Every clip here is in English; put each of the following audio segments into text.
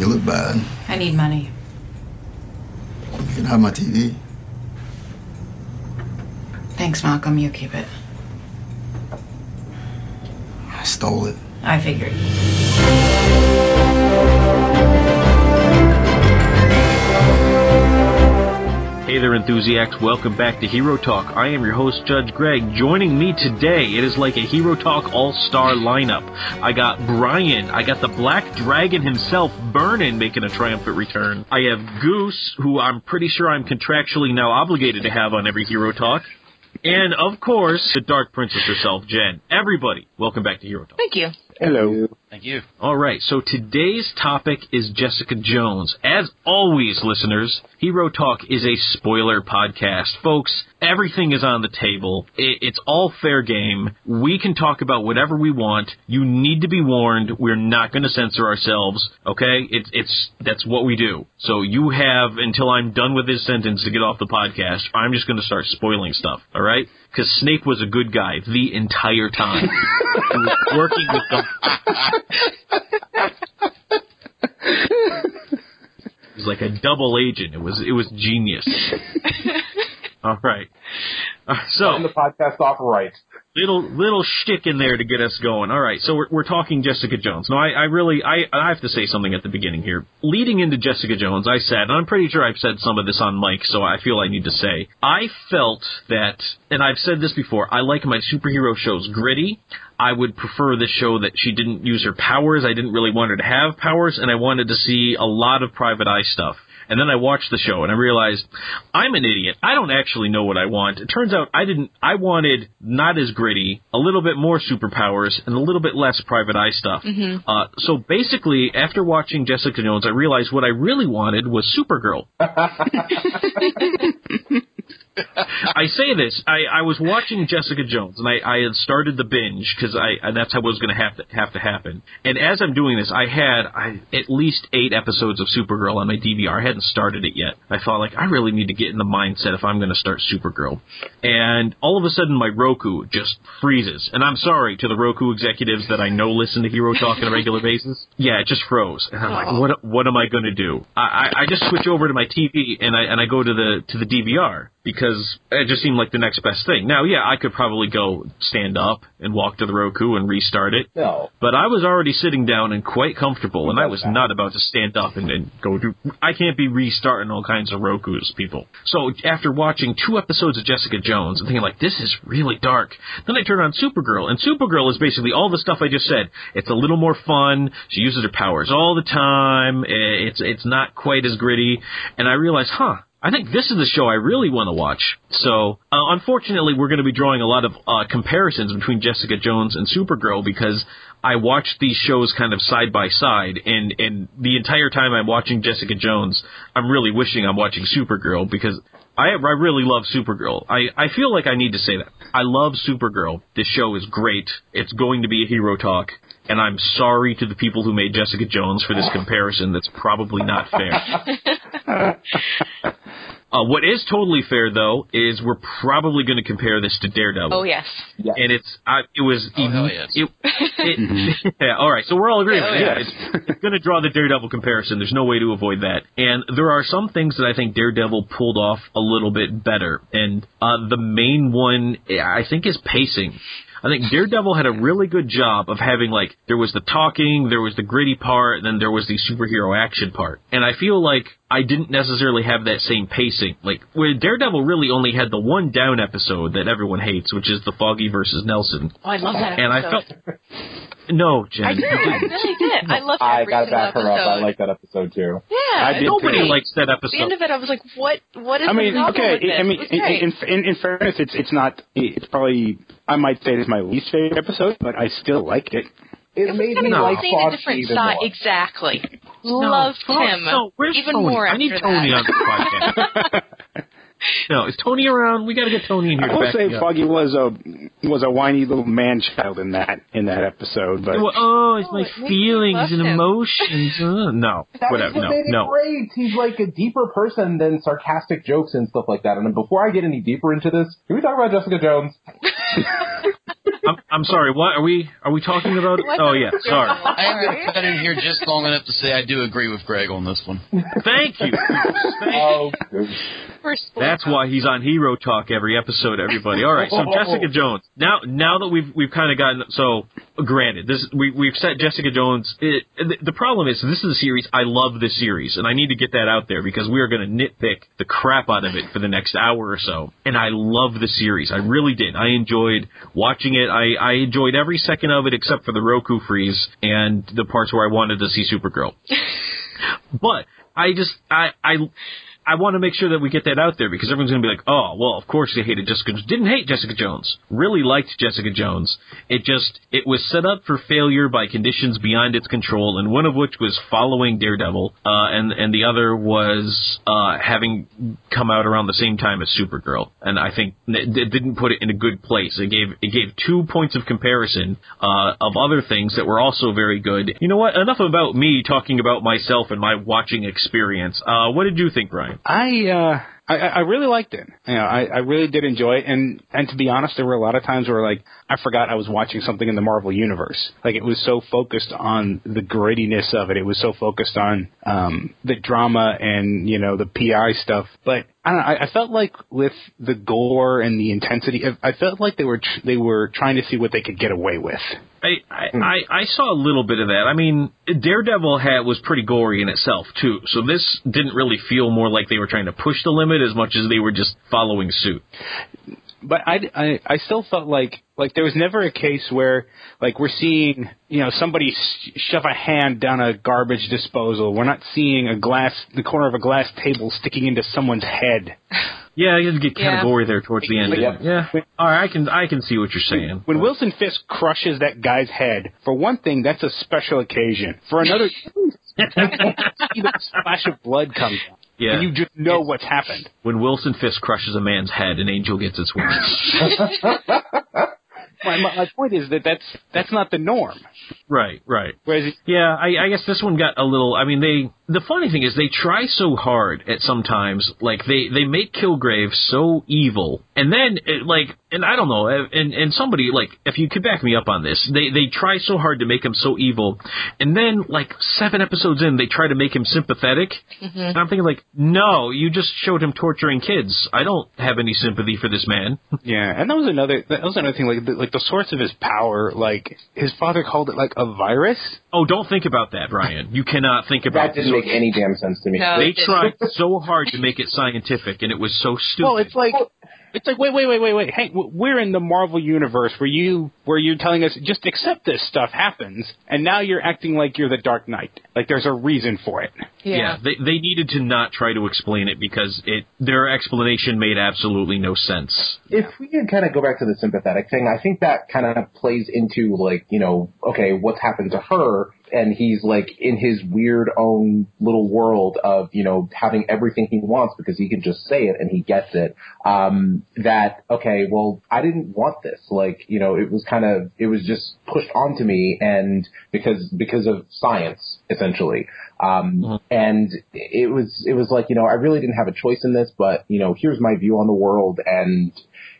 You look bad. I need money. You can have my TV. Thanks, Malcolm. You keep it. I stole it. I figured. Hey there, enthusiasts. Welcome back to Hero Talk. I am your host, Judge Greg. Joining me today, it is like a Hero Talk all star lineup. I got Brian. I got the Black Dragon himself, Vernon, making a triumphant return. I have Goose, who I'm pretty sure I'm contractually now obligated to have on every Hero Talk. And, of course, the Dark Princess herself, Jen. Everybody, welcome back to Hero Talk. Thank you. Hello. Thank you. All right, so today's topic is Jessica Jones. As always, listeners, Hero Talk is a spoiler podcast. Folks, everything is on the table. It's all fair game. We can talk about whatever we want. You need to be warned. We're not going to censor ourselves, okay? It's it's that's what we do. So you have until I'm done with this sentence to get off the podcast. I'm just going to start spoiling stuff, all right? Because Snape was a good guy the entire time. working with them. It was like a double agent. It was it was genius. All right. Uh, so Starting the podcast off right. little little shtick in there to get us going. All right, so we're we're talking Jessica Jones. Now, I, I really I I have to say something at the beginning here. Leading into Jessica Jones, I said, and I'm pretty sure I've said some of this on mic, so I feel I need to say, I felt that, and I've said this before. I like my superhero shows gritty. I would prefer this show that she didn't use her powers. I didn't really want her to have powers, and I wanted to see a lot of private eye stuff. And then I watched the show and I realized I'm an idiot. I don't actually know what I want. It turns out I didn't. I wanted not as gritty, a little bit more superpowers, and a little bit less private eye stuff. Uh, so basically, after watching Jessica Jones, I realized what I really wanted was Supergirl. I say this. I, I was watching Jessica Jones, and I, I had started the binge because I and that's how it was going to have to have to happen. And as I'm doing this, I had I, at least eight episodes of Supergirl on my DVR. I hadn't started it yet. I thought like I really need to get in the mindset if I'm going to start Supergirl. And all of a sudden, my Roku just freezes. And I'm sorry to the Roku executives that I know listen to Hero Talk on a regular basis. Yeah, it just froze, and I'm like, what what am I going to do? I, I I just switch over to my TV and I and I go to the to the DVR because it just seemed like the next best thing. Now, yeah, I could probably go stand up and walk to the Roku and restart it. No. But I was already sitting down and quite comfortable, and I was that. not about to stand up and, and go do. I can't be restarting all kinds of Roku's, people. So after watching two episodes of Jessica Jones and thinking like this is really dark, then I turn on Supergirl, and Supergirl is basically all the stuff I just said. It's a little more fun. She uses her powers all the time. It's it's not quite as gritty, and I realized, huh. I think this is the show I really want to watch. So, uh, unfortunately, we're going to be drawing a lot of uh, comparisons between Jessica Jones and Supergirl because I watched these shows kind of side by side, and and the entire time I'm watching Jessica Jones, I'm really wishing I'm watching Supergirl because I I really love Supergirl. I I feel like I need to say that I love Supergirl. This show is great. It's going to be a hero talk. And I'm sorry to the people who made Jessica Jones for this comparison. That's probably not fair. Uh, what is totally fair, though, is we're probably going to compare this to Daredevil. Oh yes. Yes. And it's, I, it was, Oh, hell yes. it, it, yeah, all right. So we're all agreeing. Oh, yeah, yes. it's, it's going to draw the Daredevil comparison. There's no way to avoid that. And there are some things that I think Daredevil pulled off a little bit better. And uh, the main one, I think, is pacing. I think Daredevil had a really good job of having like there was the talking, there was the gritty part, and then there was the superhero action part. And I feel like I didn't necessarily have that same pacing. Like where Daredevil really only had the one down episode that everyone hates, which is the Foggy versus Nelson. Oh, I love that episode. And I felt no, Jen. I do. I really did. I loved I every got single back her up. I like that episode too. yeah. I did Nobody too. likes that At the end episode. of it, I was like, "What? What is I mean, the problem okay. with this?" I mean, in, in, in, in fairness, it's it's not. It's probably I might say it's my least favorite episode, but I still liked it. It made me No. like seeing a different even side. more. Exactly. No, Loved Tony- him No, where's even Tony? more I after need Tony that. on the podcast. no, is Tony around? We got to get Tony in here. I will say me. Foggy was a was a whiny little man child in that in that episode, but Well, oh, it's Oh, my it feelings and him. emotions. Uh, no, That whatever. what No, made it no. great. He's like a deeper person than sarcastic jokes and stuff like that. And before I get any deeper into this, can we talk about Jessica Jones? I'm, I'm sorry. What are we? Are we talking about? What Oh yeah. Sorry. I got in here just long enough to say I do agree with Greg on this one. Thank you. Thank Oh, We're That's why he's on Hero Talk every episode. Everybody. All right. So Jessica Jones. Now, now that we've we've kind of gotten so granted, this we we've set Jessica Jones. It, the, the problem is this is a series. I love this series, and I need to get that out there because we are going to nitpick the crap out of it for the next hour or so. And I love the series. I really did. I enjoyed watching it. I I enjoyed every second of it except for the Roku freeze and the parts where I wanted to see Supergirl. But I just I I I want to make sure that we get that out there because everyone's going to be like, oh, well, of course they hated Jessica. Jones. Didn't hate Jessica Jones. Really liked Jessica Jones. It just it was set up for failure by conditions beyond its control, and one of which was following Daredevil, uh, and and the other was uh, having come out around the same time as Supergirl. And I think it didn't put it in a good place. It gave it gave two points of comparison uh, of other things that were also very good. You know what? Enough about me talking about myself and my watching experience. Uh, what did you think, Brian? I uh I, I really liked it. You know, I, I really did enjoy it and and to be honest, there were a lot of times where like I forgot I was watching something in the Marvel universe. Like it was so focused on the grittiness of it. It was so focused on um the drama and, you know, the PI stuff. But I don't know, I, I felt like with the gore and the intensity, I I felt like they were tr- they were trying to see what they could get away with. I, I, hmm. I I saw a little bit of that. I mean, Daredevil had was pretty gory in itself too. So this didn't really feel more like they were trying to push the limit as much as they were just following suit. But I, I I still felt like like there was never a case where like we're seeing you know somebody sh- shove a hand down a garbage disposal. We're not seeing a glass the corner of a glass table sticking into someone's head. Yeah, you get kind Yeah. of gory there towards the end. Yep. Yeah. All right, I can I can see what you're saying. When Wilson Fisk crushes that guy's head, for one thing, that's a special occasion. For another, see the splash of blood comes out. Yeah. And you just know what's happened. When Wilson Fisk crushes a man's head, an angel gets its wings. My, my, my point is that that's that's not the norm. right, right. Whereas Yeah, I, I guess this one got a little. I mean, they. The funny thing is, they try so hard at sometimes. Like they they make Kilgrave so evil, and then it, like, and I don't know, eh, and and somebody like, if you could back me up on this, they they try so hard to make him so evil, and then like seven episodes in, they try to make him sympathetic. Mm-hmm. And I'm thinking like, no, you just showed him torturing kids. I don't have any sympathy for this man. Yeah, and that was another that was another thing. Like the, like the source of his power, like his father called it like a virus. oh, don't think about that, Brian. You cannot think about that didn't make any damn sense to me. No. They tried so hard to make it scientific, and it was so stupid. Well, it's like it's like wait wait wait wait wait. Hey, we're in the Marvel universe where you where you're telling us just accept this stuff happens, and now you're acting like you're the Dark Knight. Like there's a reason for it. Yeah, they they needed to not try to explain it because it their explanation made absolutely no sense. if we can kind of go back to the sympathetic thing, I think that kind of plays into like, you know, okay, what's happened to her? And he's like in his weird own little world of, you know, having everything he wants because he can just say it and he gets it. Um, that, okay, well, I didn't want this. Like, you know, it was kind of, it was just pushed onto me and because, because of science, essentially. Um, and it was, it was like, you know, I really didn't have a choice in this, but, you know, here's my view on the world and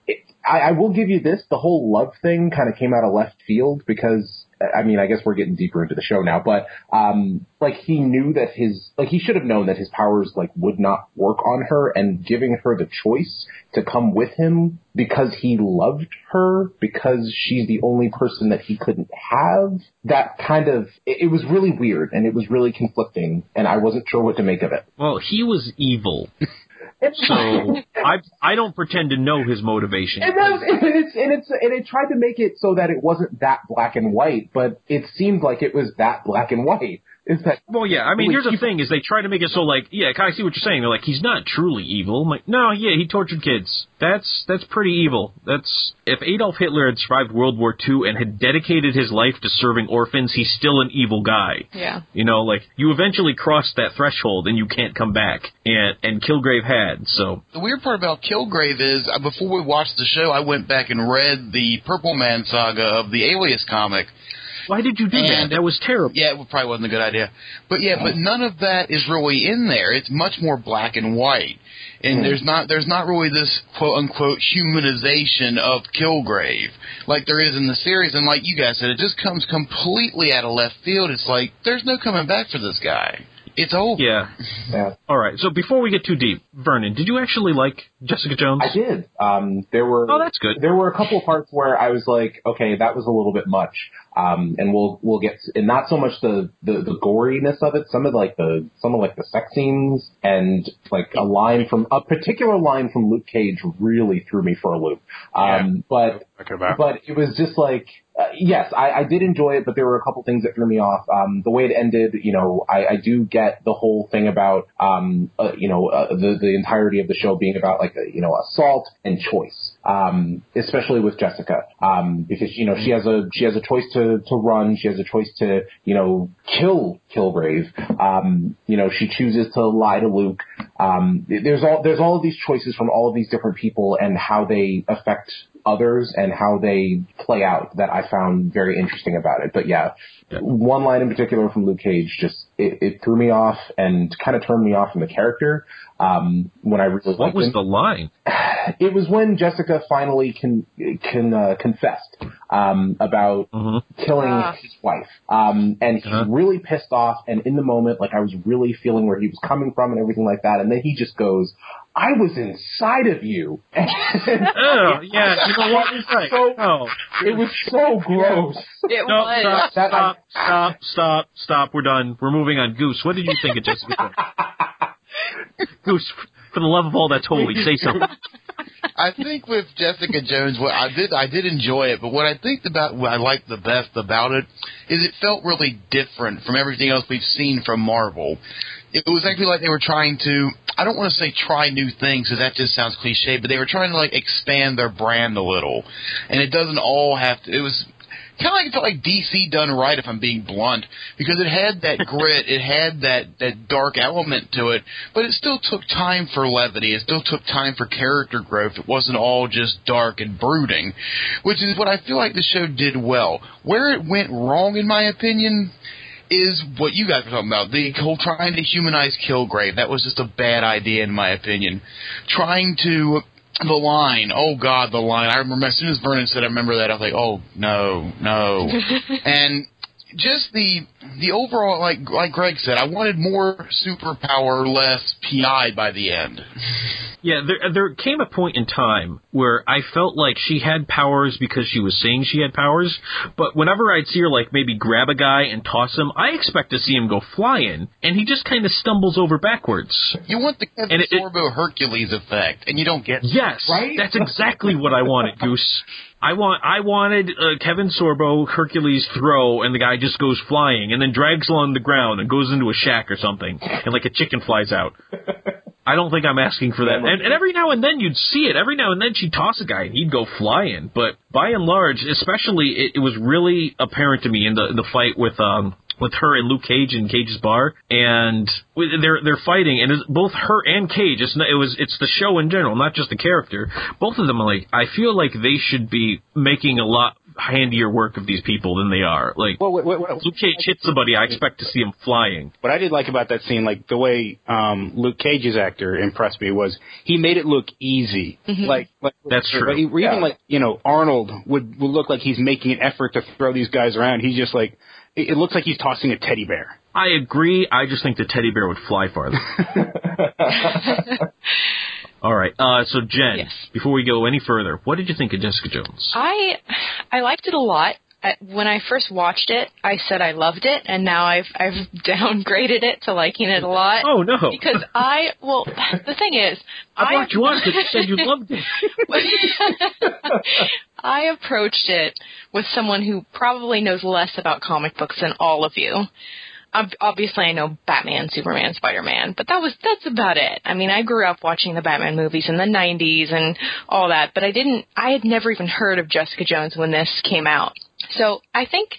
it, I, I will give you this, the whole love thing kind of came out of left field because, I mean, I guess we're getting deeper into the show now, but, um, like he knew that his, like he should have known that his powers like would not work on her and giving her the choice to come with him because he loved her, because she's the only person that he couldn't have, that kind of, it, it was really weird and it was really conflicting and I wasn't sure what to make of it. Well, he was evil, so I I don't pretend to know his motivation. And, that and it's and it's and it tried to make it so that it wasn't that black and white, but it seemed like it was that black and white. Is that Well, yeah. I mean, here's the thing: is they try to make it so like, yeah, I see what you're saying. They're like, he's not truly evil. I'm like, no, yeah, he tortured kids. That's that's pretty evil. That's if Adolf Hitler had survived World War II and had dedicated his life to serving orphans, he's still an evil guy. Yeah. You know, like you eventually cross that threshold and you can't come back. And and Kilgrave had so. The weird part about Kilgrave is, uh, before we watched the show, I went back and read the Purple Man saga of the Alias comic. Why did you do that? And- That was terrible. Yeah, it probably wasn't a good idea. But yeah, but none of that is really in there. It's much more black and white. And hmm. there's not there's not really this quote unquote humanization of Kilgrave like there is in the series and like you guys said, it just comes completely out of left field. It's like there's no coming back for this guy. It's over. Yeah. Yeah. All right. So before we get too deep, Vernon, did you actually like Jessica Jones? I did. Um, there were Oh, that's good. there were a couple of parts where I was like, okay, that was a little bit much. Um, and we'll we'll get and not so much the, the the goriness of it. Some of like the some of like the sex scenes and like a line from a particular line from Luke Cage really threw me for a loop. Um, but but it was just like yes, I, I did enjoy it, but there were a couple things that threw me off. Um, the way it ended, you know, I, I do get the whole thing about um, uh, you know uh, the the entirety of the show being about like a, you know assault and choice, um, especially with Jessica, um, because you know she has a she has a choice to to run, she has a choice to you know kill Kilgrave. Um, you know she chooses to lie to Luke. Um, there's all there's all of these choices from all of these different people and how they affect others and how they play out that I found very interesting about it. But yeah, one line in particular from Luke Cage just it, it threw me off and kind of turned me off from the character. Um, when I really What liked was him. the line? it was when Jessica finally can can uh, confessed um, about Mhm. killing Ah. his wife, um, and he's Uh-huh. really pissed off. And in the moment, like I was really feeling where he was coming from and everything like that. And then he just goes, "I was inside of you." Oh, yeah. You know what? He's right. So- oh. it was so gross. It No, was. stop, That- stop, stop, stop, stop. We're done. We're moving on. Goose, what did you think of Jessica Jones? Goose, for the love of all that's holy, say something. I think with Jessica Jones, what I did, I did enjoy it, but what I think about, what I liked the best about it, is it felt really different from everything else we've seen from Marvel. It was actually like they were trying to, I don't want to say try new things, because that just sounds cliche, but they were trying to like expand their brand a little. And it doesn't all have to, it was, kind of like it felt like DC done right, if I'm being blunt, because it had that grit, it had that that dark element to it, but it still took time for levity. It still took time for character growth. It wasn't all just dark and brooding, which is what I feel like the show did well. Where it went wrong, in my opinion. Is what you guys were talking about the whole trying to humanize Kilgrave. That was just a bad idea, in my opinion. Trying to the line. Oh God, the line. I remember as soon as Vernon said, I remember that. I was like, oh no, no. and just the the overall, like like Greg said, I wanted more superpower, less PI by the end. Yeah, there there came a point in time where I felt like she had powers because she was saying she had powers, but whenever I'd see her like maybe grab a guy and toss him, I expect to see him go flying, and he just kind of stumbles over backwards. You want the Kevin And it- it- Sorbo Hercules effect, and you don't get. Yes, Right? that's exactly what I wanted, Goose. I want I wanted uh, Kevin Sorbo Hercules throw, and the guy just goes flying, and then drags along the ground and goes into a shack or something, and like a chicken flies out. I don't think I'm asking for that. And, and every now and then you'd see it. Every now and then she'd toss a guy and he'd go flying. But by and large, especially, it, it was really apparent to me in the the fight with um with her and Luke Cage in Cage's bar, and they're they're fighting, and it's both her and Cage. It's not, it was it's the show in general, not just the character. Both of them are like I feel like they should be making a lot handier work of these people than they are. Like Well, what, what, what, Luke Cage hits somebody, I expect to see him flying. what I did like about that scene, like the way um, Luke Cage's actor impressed me was he made it look easy. Like, like That's true. Like, even Yeah. like you know Arnold would would look like he's making an effort to throw these guys around. He's just like it, it looks like he's tossing a teddy bear. I agree. I just think the teddy bear would fly farther. All right. Uh, so Jen, Yes. before we go any further, what did you think of Jessica Jones? I I liked it a lot. I, when I first watched it, I said I loved it, and now I've I've downgraded it to liking it a lot. Oh no! Because I well, the thing is, I brought you on because you said you loved it. I approached it with someone who probably knows less about comic books than all of you. Ob- Obviously, I know Batman, Superman, Spider Man, but that was that's about it. I mean, I grew up watching the Batman movies in the '90s and all that, but I didn't. I had never even heard of Jessica Jones when this came out. So I think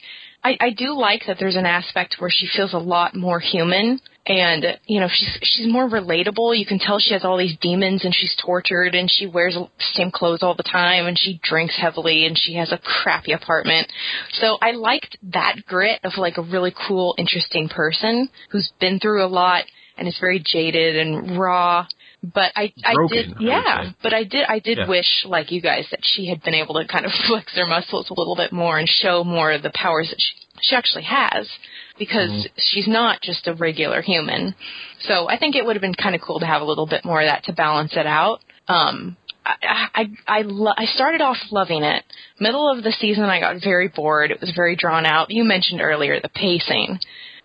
I, I do like that there's an aspect where she feels a lot more human and you know she's she's more relatable you can tell she has all these demons and she's tortured and she wears the same clothes all the time and she drinks heavily and she has a crappy apartment so i liked that grit of like a really cool interesting person who's been through a lot and is very jaded and raw but I, I Broken, did, I would yeah. say. But I did, I did Yeah. wish, like you guys, that she had been able to kind of flex her muscles a little bit more and show more of the powers that she, she actually has, because Mm-hmm. she's not just a regular human. So I think it would have been kind of cool to have a little bit more of that to balance it out. Um, I I I, lo- I started off loving it. Middle of the season, I got very bored. It was very drawn out. You mentioned earlier the pacing.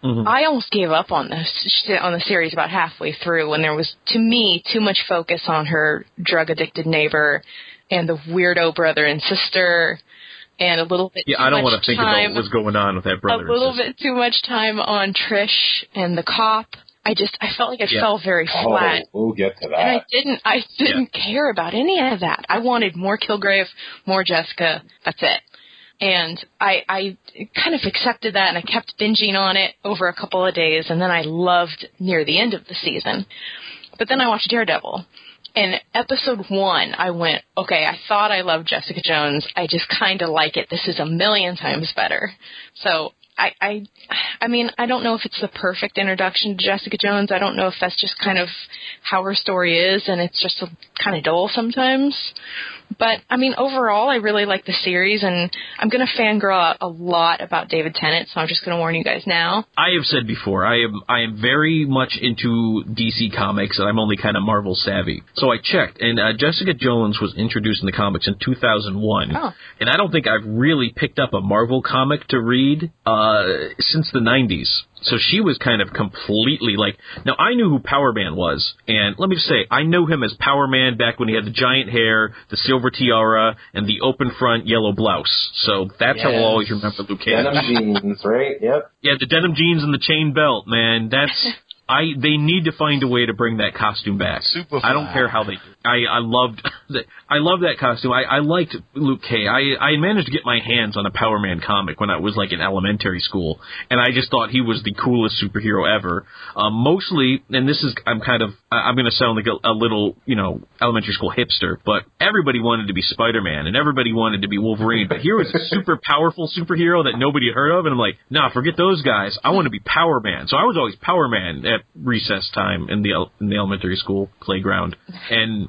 Mhm. I almost gave up on this on the series about halfway through when there was, to me, too much focus on her drug addicted neighbor and the weirdo brother and sister, and a little bit. Yeah, too I don't want to think time, about what's going on with that brother. and little bit too much time on Trish and the cop. I just I felt like it Yeah. fell very Oh, flat. we'll get to that. And I didn't I didn't care about any of that. I wanted more Kilgrave, more Jessica. That's it. And I I kind of accepted that and I kept binging on it over a couple of days and then I loved near the end of the season. But then I watched Daredevil. And episode one, I went, okay, I thought I loved Jessica Jones. I just kind of like it. This is a million times better. So I, I, I mean, I don't know if it's the perfect introduction to Jessica Jones. I don't know if that's just kind of how her story is, and it's just a, kind of dull sometimes. But I mean, overall, I really like the series, and I'm going to fangirl out a lot about David Tennant, so I'm just going to warn you guys now. I have said before, I am I am very much into DC comics, and I'm only kind of Marvel savvy. So I checked, and uh, Jessica Jones was introduced in the comics in 2001, Oh. and I don't think I've really picked up a Marvel comic to read uh, since the 90s. So she was kind of completely like. Now I knew who Power Man was, and let me just say, I knew him as Power Man back when he had the giant hair, the silver tiara, and the open front yellow blouse. So that's how I'll always remember Luke Cage. Denim jeans, right? Yep. Yeah, the denim jeans and the chain belt, man. That's I. They need to find a way to bring that costume back. Superfly. I don't care how they. I I loved that. I love that costume. I I liked Luke Cage. I I managed to get my hands on a Power Man comic when I was like in elementary school, and I just thought he was the coolest superhero ever. Um, mostly, and this is I'm kind of I'm going to sound like a, a little you know elementary school hipster, but everybody wanted to be Spider Man and everybody wanted to be Wolverine. But here was a super powerful superhero that nobody had heard of, and I'm like, nah, forget those guys. I want to be Power Man. So I was always Power Man at recess time in the in the elementary school playground, and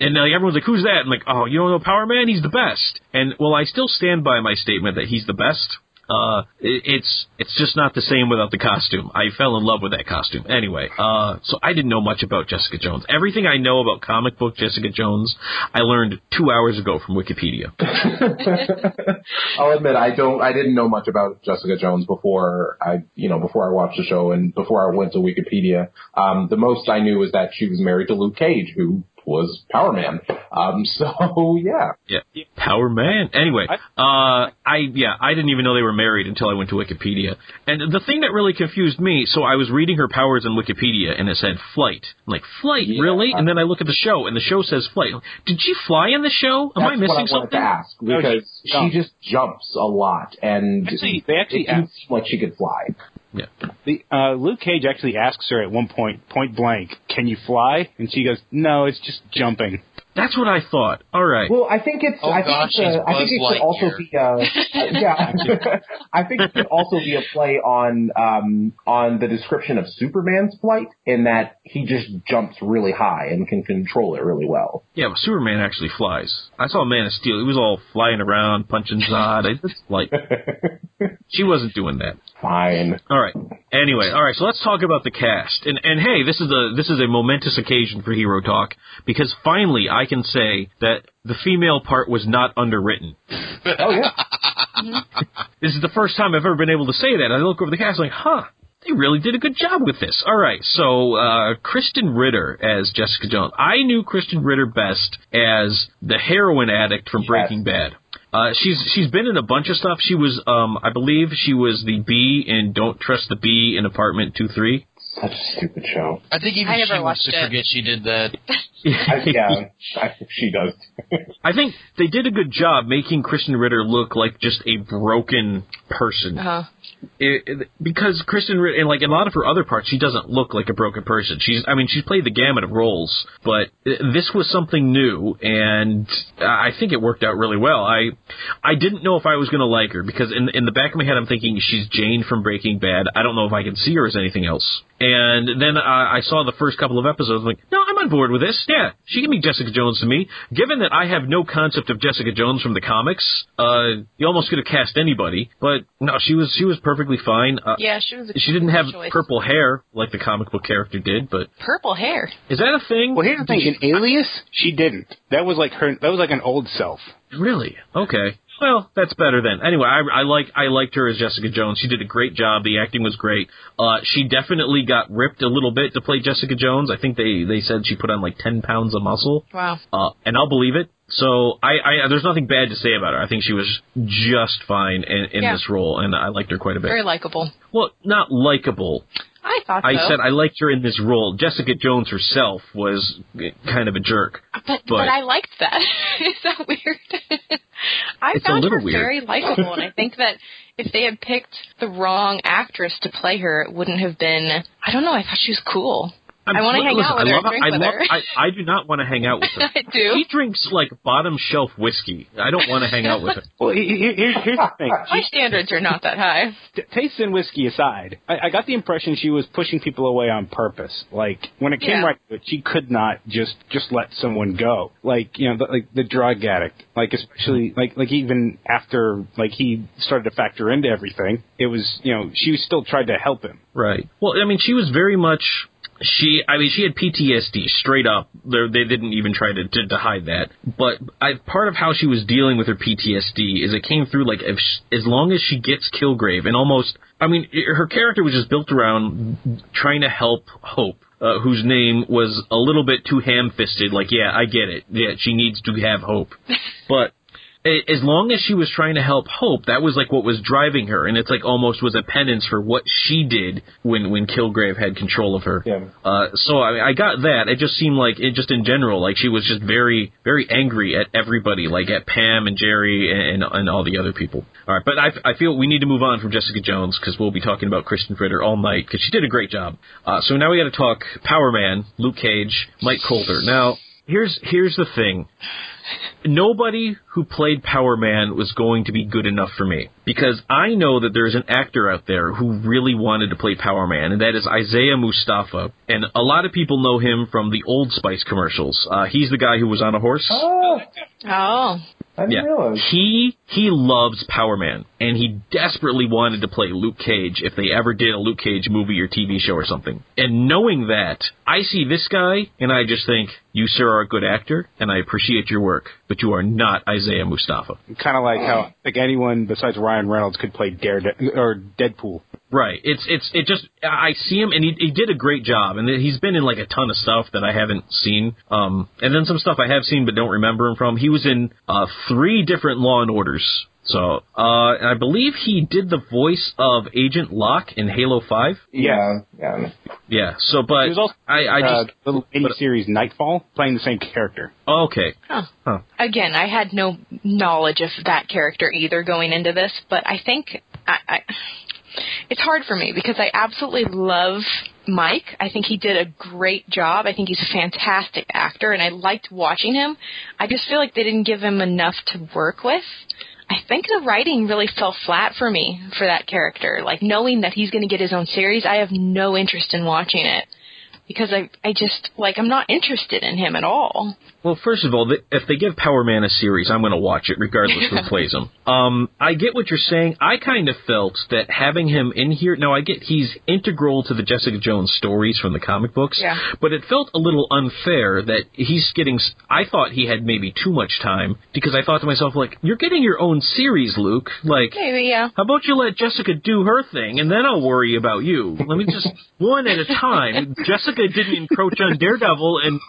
and like everyone's like, "Who's that?" And I'm like, "Oh, you don't know Power Man? He's the best." And well, I still stand by my statement that he's the best. Uh, it, it's it's just not the same without the costume. I fell in love with that costume. Anyway, uh, so I didn't know much about Jessica Jones. Everything I know about comic book Jessica Jones, I learned two hours ago from Wikipedia. I'll admit I don't I didn't know much about Jessica Jones before I you know before I watched the show and before I went to Wikipedia. Um, the most I knew was that she was married to Luke Cage, who was Power Man. Um, so yeah, Yeah, Power Man. Anyway, uh, I yeah, I didn't even know they were married until I went to Wikipedia. And the thing that really confused me, so I was reading her powers on Wikipedia, and it said flight. I'm like, flight, Yeah. really? And then I look at the show, and the show says flight. Did she fly in the show? Am that's I missing what I wanted something? to ask No, she because she, just jumps a lot and Actually, they actually it didn't asked- seem like she could fly. Yeah. The, uh, Luke Cage actually asks her at one point, point blank, "Can you fly?" And she goes, "No, it's just jumping." That's what I thought. All right. Well, I think it's. Oh, I think gosh, it's. A, I think it could also Lightyear. be. A, yeah, I think it could also be a play on um, on the description of Superman's flight, in that he just jumps really high and can control it really well. yeah, but Superman actually flies. I saw Man of Steel. He was all flying around, punching Zod. I just like she wasn't doing that. Fine. All right. Anyway, all right. So let's talk about the cast. And and hey, this is a this is a momentous occasion for Hero Talk because finally I can say that the female part was not underwritten. Oh yeah. This is the first time I've ever been able to say that. I look over the cast like, huh. They really did a good job with this. All right, so uh, Krysten Ritter as Jessica Jones. I knew Krysten Ritter best as the heroin addict from Yes. Breaking Bad. Uh, she's she's been in a bunch of stuff. She was, um, I believe, she was the bee in Don't Trust the Bee in Apartment Two Three. such a stupid show. I think even I she wants to it. forget she did that. I, yeah, I think she does. I think they did a good job making Krysten Ritter look like just a broken person. Uh-huh. It, because Krysten Ritter, and like in a lot of her other parts, she doesn't look like a broken person. She's, I mean, she's played the gamut of roles, but this was something new, and I think it worked out really well. I, I didn't know if I was going to like her because in in the back of my head, I'm thinking she's Jane from Breaking Bad. I don't know if I can see her as anything else. And then I saw the first couple of episodes, I'm like, no, I'm on board with this. Yeah, she can be Jessica Jones to me. Given that I have no concept of Jessica Jones from the comics, uh, you almost could have cast anybody. But no, she was she was perfectly fine. Uh, Yeah, she was. A she didn't have choice. purple hair like the comic book character did, but purple hair. is that a thing? Well, here's the thing: in Alias, she didn't. That was like her. That was like an old self. Really? Okay. Well, that's better then. Anyway, I, I like I liked her as Jessica Jones. She did a great job. The acting was great. Uh, she definitely got ripped a little bit to play Jessica Jones. I think they they said she put on like ten pounds of muscle. Wow. Uh, and I'll believe it. So I, I there's nothing bad to say about her. I think she was just fine in, in Yeah. this role, and I liked her quite a bit. Very likable. well, not likable. I thought I so. said I liked her in this role. Jessica Jones herself was kind of a jerk. but, but but- I liked that. Is that weird? I It's found her weird. very likable, and I think that if they had picked the wrong actress to play her, it wouldn't have been. I don't know. I thought she was cool. I wanna hang listen, out with I her love, drink I with love, her. I, I do not want to hang out with her. I do. She drinks like bottom shelf whiskey. I don't want to hang out with her. Well, he- he- here's, here's the thing. My standards are not that high. T- taste in whiskey aside, I, I got the impression she was pushing people away on purpose. Like when it came Yeah. right to it, she could not just just let someone go. Like you know, the, like the drug addict. Like especially mm-hmm. like like even after like he started to factor into everything, it was you know she still tried to help him. Right. Well, I mean, she was very much. She, I mean, she had PTSD straight up. They're, they didn't even try to, to, to hide that. But I, part of how she was dealing with her PTSD is it came through like if sh as long as she gets Kilgrave and almost, I mean, her character was just built around trying to help Hope. Uh, whose name was a little bit too ham-fisted. Like, yeah, I get it. Yeah, she needs to have hope, but as long as she was trying to help Hope, that was like what was driving her, and it's like almost was a penance for what she did when when Kilgrave had control of her. Yeah. Uh, so I, I got that. It just seemed like it just in general, like she was just very very angry at everybody, like at Pam and Jerry and and all the other people. All right, but I, I feel we need to move on from Jessica Jones because we'll be talking about Krysten Ritter all night because she did a great job. Uh, so now we got to talk Power Man, Luke Cage, Mike Colter. Now here's here's the thing nobody who played Power Man was going to be good enough for me because I know that there's an actor out there who really wanted to play Power Man, and that is Isaiah Mustafa. And a lot of people know him from the Old Spice commercials. Uh, he's the guy who was on a horse. Oh, Oh. I didn't Yeah, realize. he he loves Power Man, and he desperately wanted to play Luke Cage if they ever did a Luke Cage movie or TV show or something. And knowing that, I see this guy, and I just think, you sir are a good actor, and I appreciate your work, but you are not Isaiah Mustafa. Kind of like how like anyone besides Ryan Reynolds could play Darede- or Deadpool. Right. It's it's it just I see him and he he did a great job and he's been in like a ton of stuff that I haven't seen. Um and then some stuff I have seen but don't remember him from. He was in uh three different Law and Orders. So, uh I believe he did the voice of Agent Locke in Halo 5. Yeah, yeah. Yeah. So but He was also I I uh, just little mini series Nightfall playing the same character. okay. Huh. Huh. Again, I had no knowledge of that character either going into this, but I think I, I, it's hard for me because I absolutely love Mike. I think he did a great job. I think he's a fantastic actor, and I liked watching him. I just feel like they didn't give him enough to work with. I think the writing really fell flat for me for that character. Like knowing that he's going to get his own series, I have no interest in watching it because I I just like I'm not interested in him at all. Well, first of all, if they give Power Man a series, I'm going to watch it regardless who plays him. Um, I get what you're saying. I kind of felt that having him in here. Now, I get he's integral to the Jessica Jones stories from the comic books. Yeah. But it felt a little unfair that he's getting. I thought he had maybe too much time because I thought to myself, like, you're getting your own series, Luke. Like, Maybe yeah. how about you let Jessica do her thing, and then I'll worry about you. Let me just one at a time. Jessica didn't encroach on Daredevil, and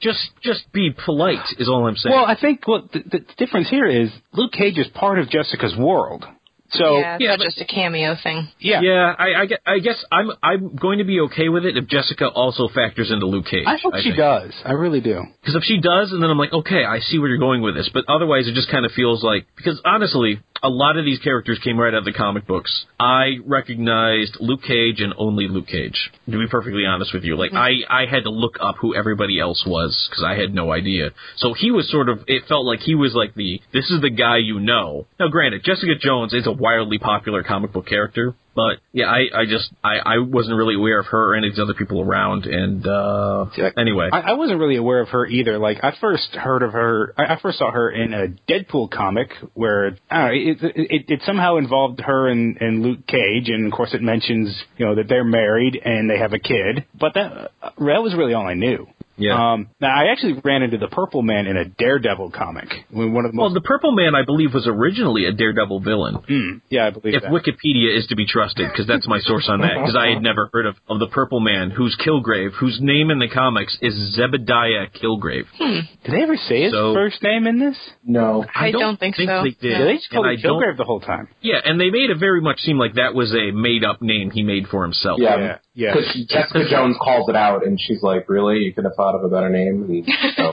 just just be polite is all I'm saying. Well, I think what the, the difference here is Luke Cage is part of Jessica's world. So yeah, it's yeah, not but- just a cameo thing. yeah, Yeah, I, I, I guess I'm I'm going to be okay with it if Jessica also factors into Luke Cage. I hope she think. does. I really do. Because if she does, and then I'm like, okay, I see where you're going with this. But otherwise, it just kind of feels like because honestly, a lot of these characters came right out of the comic books. I recognized Luke Cage and only Luke Cage. To be perfectly honest with you, like mm-hmm. I I had to look up who everybody else was because I had no idea. So he was sort of it felt like he was like the this is the guy you know. Now, granted, Jessica Jones is a wildly popular comic book character. But yeah, I, I just I, I wasn't really aware of her or any of these other people around, and uh, anyway, I, I wasn't really aware of her either. Like I first heard of her, I, I first saw her in a Deadpool comic where I don't know, it, it, it somehow involved her and, and Luke Cage, and of course it mentions you know that they're married and they have a kid. But that that was really all I knew. Yeah. Um, now I actually ran into the Purple Man in a Daredevil comic. One of the Well, the Purple Man, I believe, was originally a Daredevil villain. Hmm, yeah, I believe If that. Wikipedia is to be trusted, because that's my source on that, because I had never heard of, of the Purple Man, who's Kilgrave, whose name in the comics is Zebediah Kilgrave. Did they ever say his So- first name in this? No. I don't think so. they did. Yeah, they just called And him I don't- Kilgrave the whole time. Yeah, and they made it very much seem like that was a made-up name he made for himself. Yeah. Yeah, yeah. Because Jessica Jones calls it out, and she's like, "Really? You could have thought of a better name?" And, so,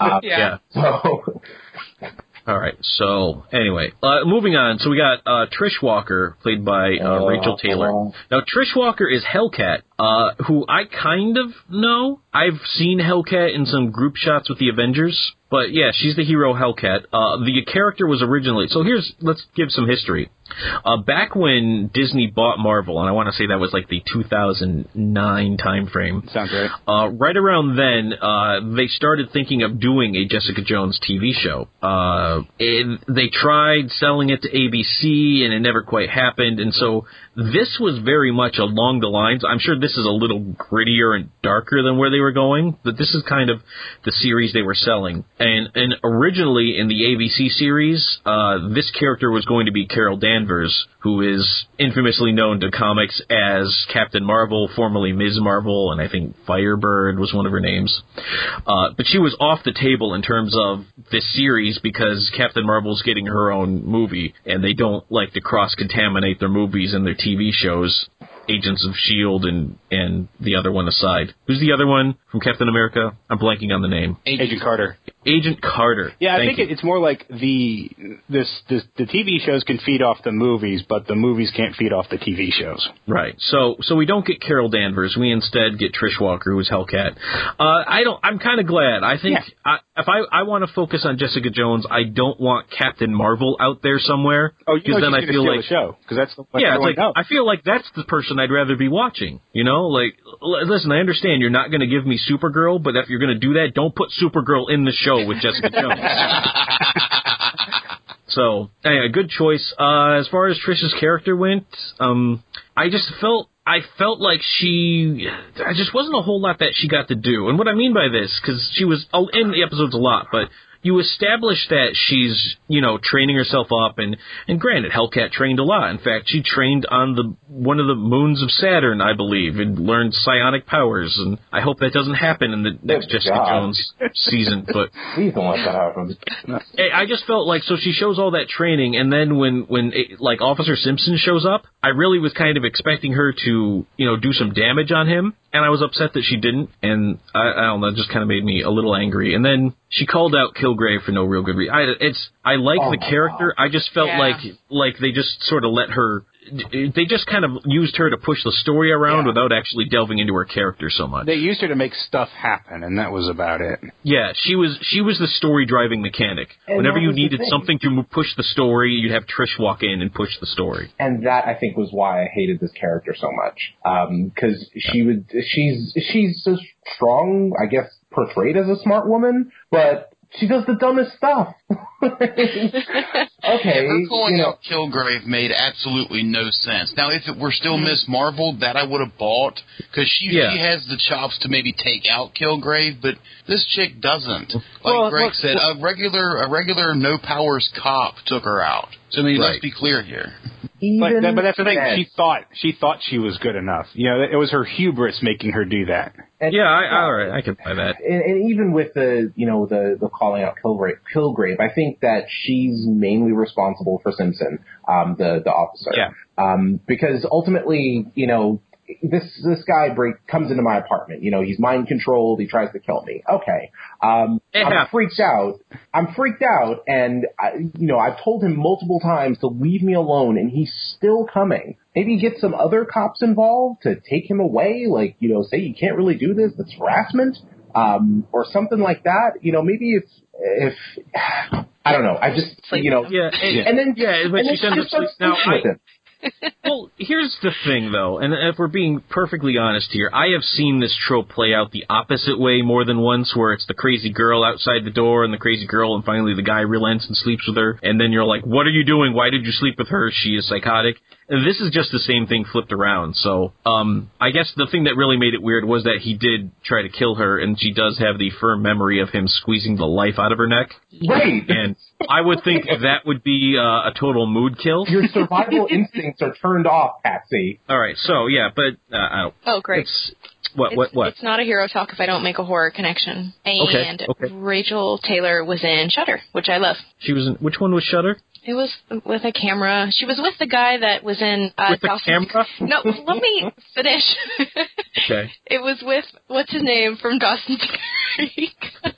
uh, Yeah. so All right. So anyway, uh, moving on. So we got uh, Trish Walker, played by uh, Uh, Rachael Taylor. uh. Now Trish Walker is Hellcat, uh, who I kind of know. I've seen Hellcat in some group shots with the Avengers. But yeah, she's the hero Hellcat. Uh, the character was originally so. Here's let's give some history. Uh, back when Disney bought Marvel, and I want to say that was like the 2009 time frame. Sounds right. Uh, right around then, uh, they started thinking of doing a Jessica Jones TV show. Uh, and they tried selling it to ABC, and it never quite happened. And so this was very much along the lines. I'm sure this is a little grittier and darker than where they were going, but this is kind of the series they were selling. And and originally in the ABC series, uh, this character was going to be Carol Danvers, who is infamously known to comics as Captain Marvel, formerly Ms. Marvel, and I think Firebird was one of her names. Uh, but she was off the table in terms of this series because Captain Marvel's getting her own movie, and they don't like to cross contaminate their movies and their TV shows. Agents of Shield and and the other one aside. Who's the other one from Captain America? I'm blanking on the name. Agent Carter. Agent Carter. Yeah, I Thank think you. it's more like the this, this the TV shows can feed off the movies, but the movies can't feed off the TV shows. Right. So so we don't get Carol Danvers. We instead get Trish Walker, who's Hellcat. Uh, I don't. I'm kind of glad. I think Yeah. I, if I I want to focus on Jessica Jones, I don't want Captain Marvel out there somewhere. Oh, you know, then I feel like the show because that's what yeah, it's like knows. I feel like that's the person I'd rather be watching. You know, like l- listen, I understand you're not going to give me Supergirl, but if you're going to do that, don't put Supergirl in the show with Jessica Jones. so, anyway, good choice. Uh, as far as Trish's character went, um, I just felt I felt like she, I just wasn't a whole lot that she got to do. And what I mean by this, because she was oh, in the episodes a lot, but you establish that she's, you know, training herself up, and and granted, Hellcat trained a lot. In fact, she trained on the one of the moons of Saturn, I believe, and learned psionic powers. And I hope that doesn't happen in the next Good Jessica God. Jones season. But please don't let that happen. I just felt like so she shows all that training, and then when when it, like Officer Simpson shows up, I really was kind of expecting her to you know do some damage on him, and I was upset that she didn't, and I, I don't know, it just kind of made me a little angry. And then she called out Kilgrave for no real good reason. I, it's I like Oh the my character, I just felt Yeah. like like they just sort of let her. They just kind of used her to push the story around Yeah. without actually delving into her character so much. They used her to make stuff happen, and that was about it. Yeah, she was she was the story driving mechanic. And Whenever you needed something to push the story, you'd have Trish walk in and push the story. and that I think was why I hated this character so much. Um, because she would, she's she's so strong, I guess, portrayed as a smart woman, but she does the dumbest stuff. okay, Her calling you know, out Kilgrave made absolutely no sense. Now, if it were still Mm-hmm. Miss Marvel, that I would have bought because she Yeah. she has the chops to maybe take out Kilgrave, but this chick doesn't. Like Well, Greg look- said, a regular a regular no powers cop took her out. So I mean, Right. let's be clear here. But, but that's the thing. then- She thought she thought she was good enough. You know, it was her hubris making her do that. And, Yeah, I, all right, I can buy that. and, and even with the you know the the calling out Kilgrave, Kilgrave, I think that she's mainly responsible for Simpson, um, the the officer. Yeah. Um, because ultimately, you know, this this guy break comes into my apartment. You know, he's mind controlled. He tries to kill me. Okay. Um, It I'm freaked out. I'm freaked out, and I, you know, I've told him multiple times to leave me alone, and he's still coming. Maybe get some other cops involved to take him away. Like, you know, say you can't really do this. That's harassment, um, or something like that. You know, maybe if if I don't know. I just Sleep you know, Yeah, and, and then yeah, but and then she ends up just starts now. sleeping I, him. Well, here's the thing, though, and if we're being perfectly honest here, I have seen this trope play out the opposite way more than once, where it's the crazy girl outside the door and the crazy girl, and finally the guy relents and sleeps with her, and then you're like, "What are you doing? Why did you sleep with her? She is psychotic." And this is just the same thing flipped around. So, um, I guess the thing that really made it weird was that he did try to kill her, and she does have the firm memory of him squeezing the life out of her neck, Right. and I would think that would be uh, a total mood kill. Your survival instincts are turned off, Patsy. All right, so yeah, but uh, I don't. Oh, great. It's what It's, what what? it's not a hero talk if I don't make a horror connection. Okay, And okay. Rachael Taylor was in Shutter, which I love. She was in which one was Shutter? It was with a camera. She was with the guy that was in uh, With the camera? No, let me finish. Okay. It was with what's his name from Dawson's Creek.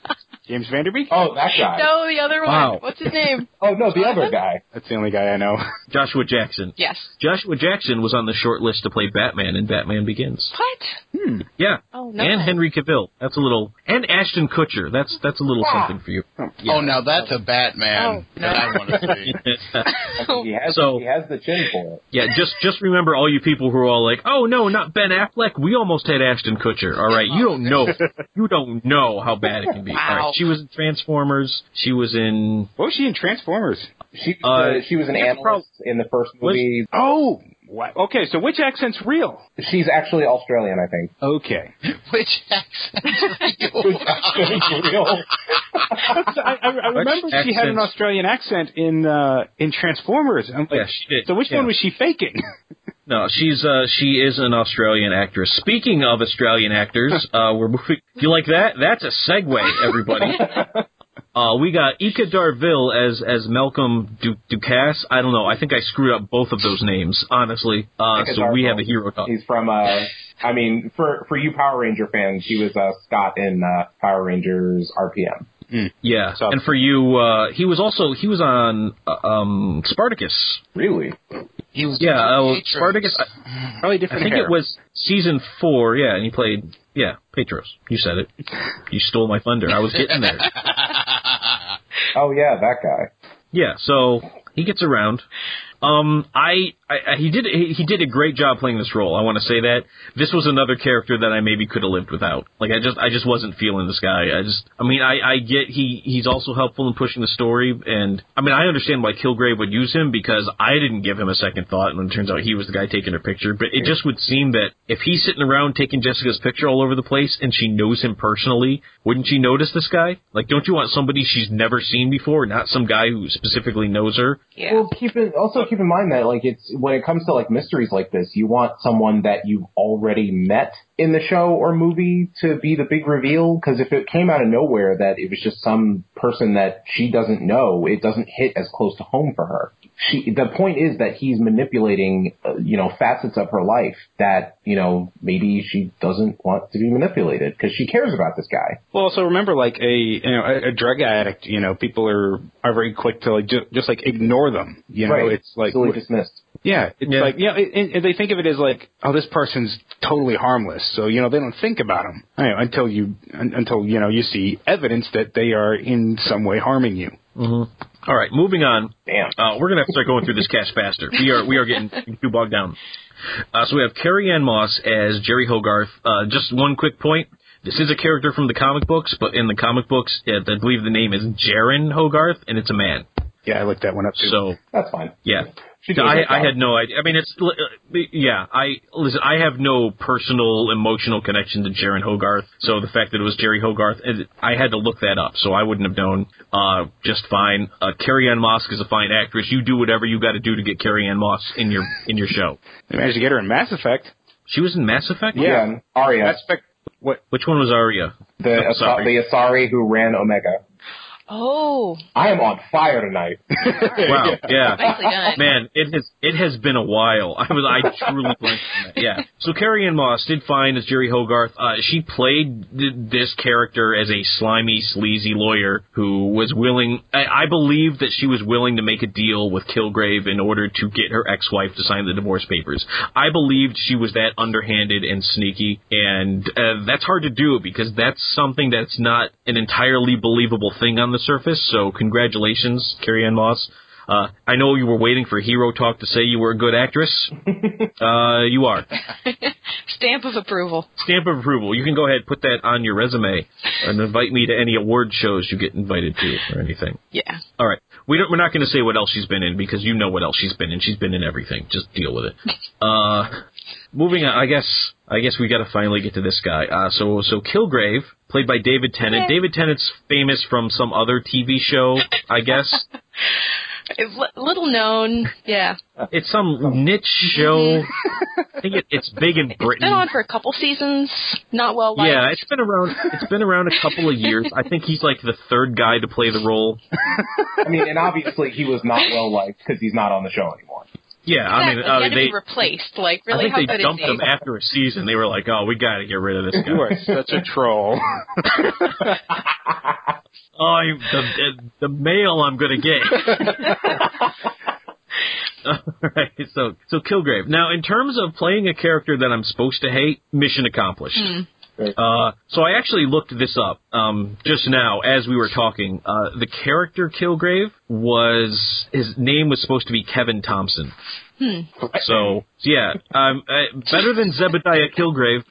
James Van Der Beek? Oh, that guy. no, the other Wow. one. What's his name? Oh no, the other guy. That's the only guy I know. Joshua Jackson. Yes. Joshua Jackson was on the short list to play Batman in Batman Begins. What? Hmm. Yeah. Oh no. And Henry Cavill. That's a little. And Ashton Kutcher. That's that's a little ah. something for you. Oh, oh, now that's a Batman Oh, no. that I want to see. He has So- he has the chin for it. yeah. Just just remember all you people who are all like, oh no, not Ben Affleck. We almost had Ashton Kutcher. All right, you don't know. You don't know how bad it can be. All Wow. Right. She was in Transformers. She was in. What was she in Transformers? She Uh, uh, she was an yeah, analyst prob- in the first Was- movie. Oh, what? okay. So which accent's real? She's actually Australian, I think. Okay. Which accent's Real. I, I, I remember she had an? Australian accent in uh, in Transformers. I'm like, Yeah, she did. So which Yeah. one was she faking? No, she's uh she is an Australian actress. Speaking of Australian actors, uh we're moving you like that? That's a segue, everybody. Uh we got Eka Darville as as Malcolm du- Ducasse. I don't know. I think I screwed up both of those names, honestly. Uh Eka so we have a hero talk. He's from uh I mean, for for you Power Ranger fans, he was uh Scott in uh Power Rangers RPM. Yeah. So- And for you uh he was also he was on uh, um Spartacus. Really? He was Yeah, uh, Spartacus I, Probably different. I think hair. it was season 4, yeah, and he played yeah, Pietros. You said it. You stole my thunder. I was getting there. Oh yeah, that guy. Yeah, so he gets around. Um, I, I, I he did he, he did a great job playing this role. I want to say that this was another character that I maybe could have lived without. Like I just I just wasn't feeling this guy. I just I mean I I get he he's also helpful in pushing the story, and I mean I understand why Kilgrave would use him because I didn't give him a second thought, and it turns out he was the guy taking her picture. But it just would seem that if he's sitting around taking Jessica's picture all over the place, and she knows him personally, wouldn't she notice this guy? Like, don't you want somebody she's never seen before, not some guy who specifically knows her? Yeah. Well, keep it also keep in mind that like it's when it comes to like mysteries like this, you want someone that you've already met in the show or movie to be the big reveal. Because if it came out of nowhere that it was just some person that she doesn't know, it doesn't hit as close to home for her. She the point is that he's manipulating, uh, you know, facets of her life that you know maybe she doesn't want to be manipulated because she cares about this guy. Well, also remember, like a you know a, a drug addict, you know, people are are very quick to like ju- just like ignore them. You know, right? it's like Easily dismissed. Yeah, it's Yeah. like yeah, and, and they think of it as like oh, this person's totally harmless, so you know they don't think about them you know, until you until you know you see evidence that they are in some way harming you. All right, moving on. Damn. Uh, we're gonna have to start going through this cast faster. We are we are getting too bogged down. Uh, so we have Carrie Ann Moss as Jerry Hogarth. Uh, just one quick point. This is a character from the comic books, but in the comic books, uh, I believe the name is Jeryn Hogarth, and it's a man. Yeah, I looked that one up too. So That's fine. yeah, She did a I, I had no idea. I mean, it's uh, yeah. I listen. I have no personal emotional connection to Jeryn Hogarth, so the fact that it was Jerry Hogarth, I had to look that up, so I wouldn't have known. Uh, just fine. Uh, Carrie Ann Moss is a fine actress. You do whatever you got to do to get Carrie Ann Moss in your in your show. they managed to get her in Mass Effect. She was in Mass Effect. Yeah, Aria. Mass Effect. What? Which one was Aria? The Oh, Asa- the Asari who ran Omega. Oh, I am on fire tonight. Wow, yeah. nicely done. Man, it has it has been a while. I was I truly blanked on that. Yeah. So Carrie Ann Moss did fine as Jerry Hogarth. Uh, she played th- this character as a slimy, sleazy lawyer who was willing. I, I believe that she was willing to make a deal with Kilgrave in order to get her ex-wife to sign the divorce papers. I believed she was that underhanded and sneaky, and uh, that's hard to do because that's something that's not an entirely believable thing on the surface. So congratulations, Carrie Ann Moss. Uh, I know you were waiting for Hero Talk to say you were a good actress. uh, you are. Stamp of approval. Stamp of approval. You can go ahead put that on your resume and invite me to any award shows you get invited to or anything. Yeah. All right. We don't, we're not going to say what else she's been in because you know what else she's been in. She's been in everything. Just deal with it. Uh, moving on. I guess I guess we got to finally get to this guy. Uh, so so Kilgrave, played by David Tennant. David Tennant's famous from some other TV show, I guess. It's little known. Yeah. It's some niche show. I think it, it's big in Britain. It's been on for a couple seasons. Not well liked. Yeah, it's been around. It's been around a couple of years. I think he's like the third guy to play the role. I mean, and obviously he was not well liked because he's not on the show anymore. Yeah, I mean, Exactly. uh, he had to they. be replaced. Like, I really, think how they good dumped him after a season. They were like, "Oh, we got to get rid of this guy." You are such a troll. Oh, I- the the mail I'm gonna get. All right, so so Kilgrave. Now, in terms of playing a character that I'm supposed to hate, mission accomplished. Uh, so I actually looked this up um, just now as we were talking. Uh, the character Kilgrave was his name was supposed to be Kevin Thompson. So yeah, um, uh, better than Zebediah Kilgrave,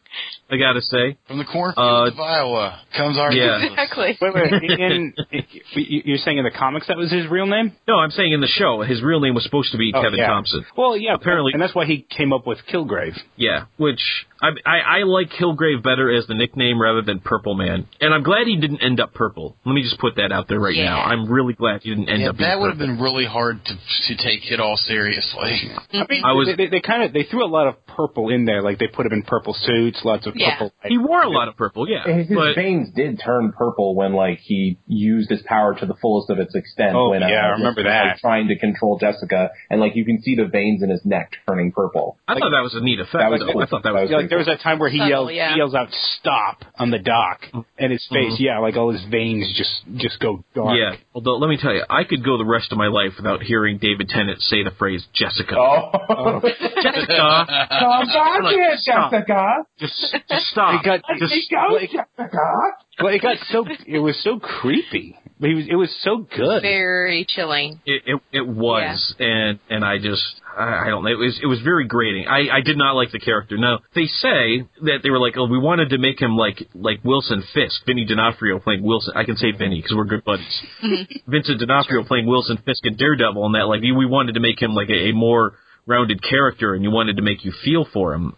I gotta say. From the cornfields Uh, of Iowa comes our yeah. business. Exactly. wait, wait. In, in, you're saying in the comics that was his real name? No, I'm saying in the show, his real name was supposed to be Oh, Kevin yeah. Thompson. Well, yeah, Apparently- and that's why he came up with Kilgrave. Yeah, which I, I I like Kilgrave better as the nickname rather than Purple Man, and I'm glad he didn't end up purple. Let me just put that out there right Yeah. now. I'm really glad he didn't end Yeah, up. being that would have been really hard to to take it all seriously. I mean, I was- they, they, they kind of they threw a lot of purple in there. Like they put him in purple suits, lots of Yeah. purple. He wore a lot of purple, yeah, His but veins did turn purple when like he used his power to the fullest of its extent. Oh, when, uh, yeah, I remember was, like, that. trying to control Jessica, and like you can see the veins in his neck turning purple. I thought that was a neat effect. That was though. cool. I thought that That was. Yeah, like there was that time where he Subtle, yells, yeah. he yells out "stop" on the dock, and his face, Mhm. yeah, like all his veins just just go dark. Yeah, although let me tell you, I could go the rest of my life without hearing David Tennant say the phrase Jessica. Oh, Jessica, come back Like, here, stop. Jessica. just just stop. It got just, just, Go, well, it, Jessica. well, it got so it was so creepy. But he was it was so good. Very chilling. It, it it was, and and I just I, I don't know. It was it was very grating. I I did not like the character. Now they say that they were like, oh, we wanted to make him like like Wilson Fisk, Vinny D'Onofrio playing Wilson. I can say Vinny because we're good buddies. Mm-hmm. Vincent D'Onofrio playing Wilson Fisk and Daredevil, and that like we we wanted to make him like a, a more rounded character and you wanted to make you feel for him.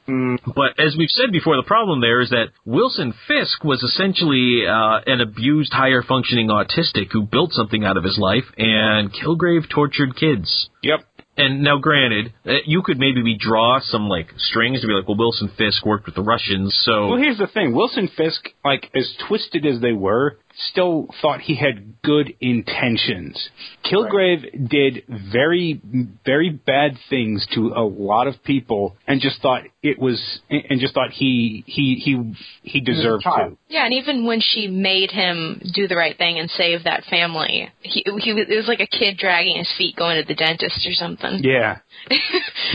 But as we've said before, the problem there is that Wilson Fisk was essentially uh, an abused, higher functioning autistic who built something out of his life, and Kilgrave tortured kids. Yep. And now, granted, uh, you could maybe be draw some like strings to be like, well, Wilson Fisk worked with the Russians, so Well, here's the thing: Wilson Fisk, like as twisted as they were, still thought he had good intentions. Kilgrave did very, very bad things to a lot of people, and just thought it was, and just thought he he he he deserved child. to. Yeah, and even when she made him do the right thing and save that family, he he was, it was like a kid dragging his feet going to the dentist or something. Yeah.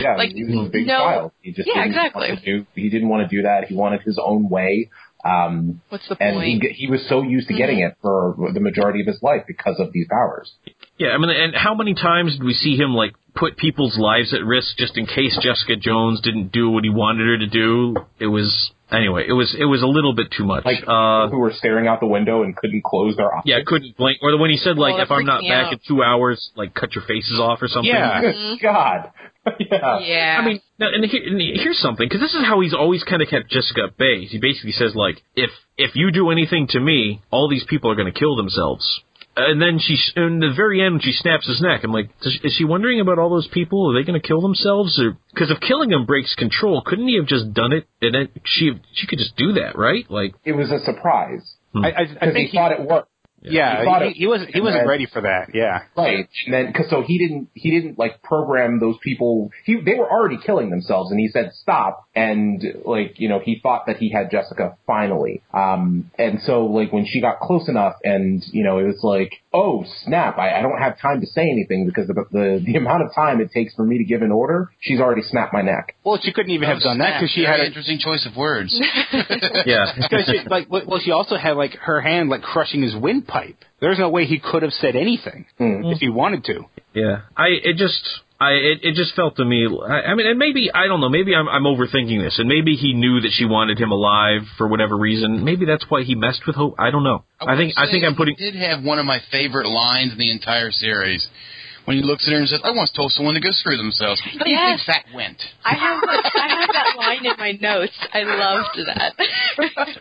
Yeah, Like, he was a big no- child. He just Yeah, exactly. Do, he didn't want to do that. He wanted his own way. Um, What's the and point? he, he was so used to getting it for the majority of his life because of these powers. Yeah, I mean, and how many times did we see him like put people's lives at risk just in case Jessica Jones didn't do what he wanted her to do? It was anyway. It was it was a little bit too much. Like uh, who were staring out the window and couldn't close their eyes. yeah, couldn't blink. Or the when he said like, Oh, if I'm not back out. in two hours, like cut your faces off or something. Yeah. Good God. yeah. Uh, yeah. I mean, now, and, here, and here's something because this is how he's always kind of kept Jessica at bay. He basically says like, if if you do anything to me, all these people are going to kill themselves. and then she, in the very end, when she snaps his neck, I'm like, does, is she wondering about all those people? Are they going to kill themselves? Or because if killing him breaks control, couldn't he have just done it? And then she, she could just do that, right? Like, It was a surprise hmm. I, I, I because think he thought it worked. Yeah, He he, he wasn't he wasn't and- ready for that. Yeah. Right. And then, cause so he didn't, he didn't like program those people. He, they were already killing themselves and he said stop. And like, you know, he thought that he had Jessica finally. Um, and so like when she got close enough and, you know, it was like, oh snap, I, I don't have time to say anything because the, the, the amount of time it takes for me to give an order, she's already snapped my neck. Well, she couldn't even have done that because she had Very a, interesting choice of words. yeah. because like well well, she also had like her hand like crushing his windpipe. There's no way he could have said anything Hmm. if he wanted to. Yeah, I it just I it, it just felt to me. I, I mean, and maybe I don't know. Maybe I'm I'm overthinking this, and maybe he knew that she wanted him alive for whatever reason. Maybe that's why he messed with Hope. I don't know. I think I think I'm putting. He did have one of my favorite lines in the entire series. When he looks at her and says, "I once told someone to go screw themselves." How do you Yes. think that went? I have I have that line in my notes. I loved that.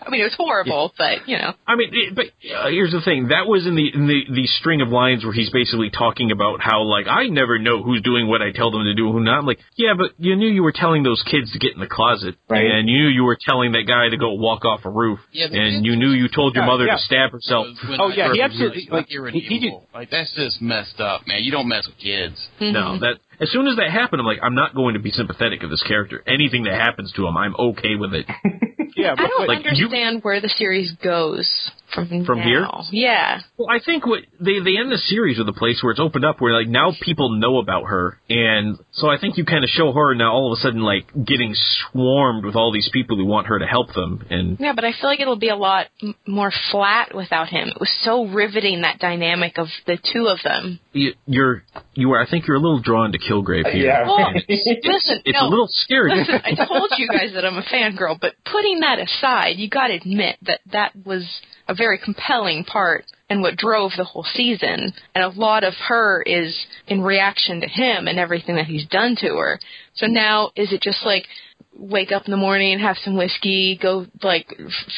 I mean, it was horrible, but you know. I mean, it, but uh, here's the thing. That was in the in the the string of lines where he's basically talking about how like I never know who's doing what I tell them to do who not. I'm like, yeah, but you knew you were telling those kids to get in the closet, Right. and you knew you were telling that guy to go walk off a roof, Yeah, and you knew you told your Yeah, mother yeah. to stab herself. Oh, yeah, he absolutely- it, like, he- he irredeemable. like that's just messed up, man. You don't mess with kids. No, mm-hmm. that as soon as that happened, I'm like, I'm not going to be sympathetic of this character. Anything that happens to him, I'm okay with it. Yeah, I but, don't like, you- understand where the series goes from From now. here? Yeah. Well, I think what they they end the series with a place where it's opened up, where like now people know about her, and so I think you kind of show her now all of a sudden like getting swarmed with all these people who want her to help them, and Yeah, but I feel like it'll be a lot m- more flat without him. It was so riveting that dynamic of the two of them. you, you're you are I think you're a little drawn to Kilgrave here. Yeah. Well, listen, It's no, a little scary. Listen, I told you guys that I'm a fangirl, but putting that aside, you got to admit that that was a very compelling part and what drove the whole season. And a lot of her is in reaction to him and everything that he's done to her. So now, is it just like wake up in the morning, have some whiskey, go like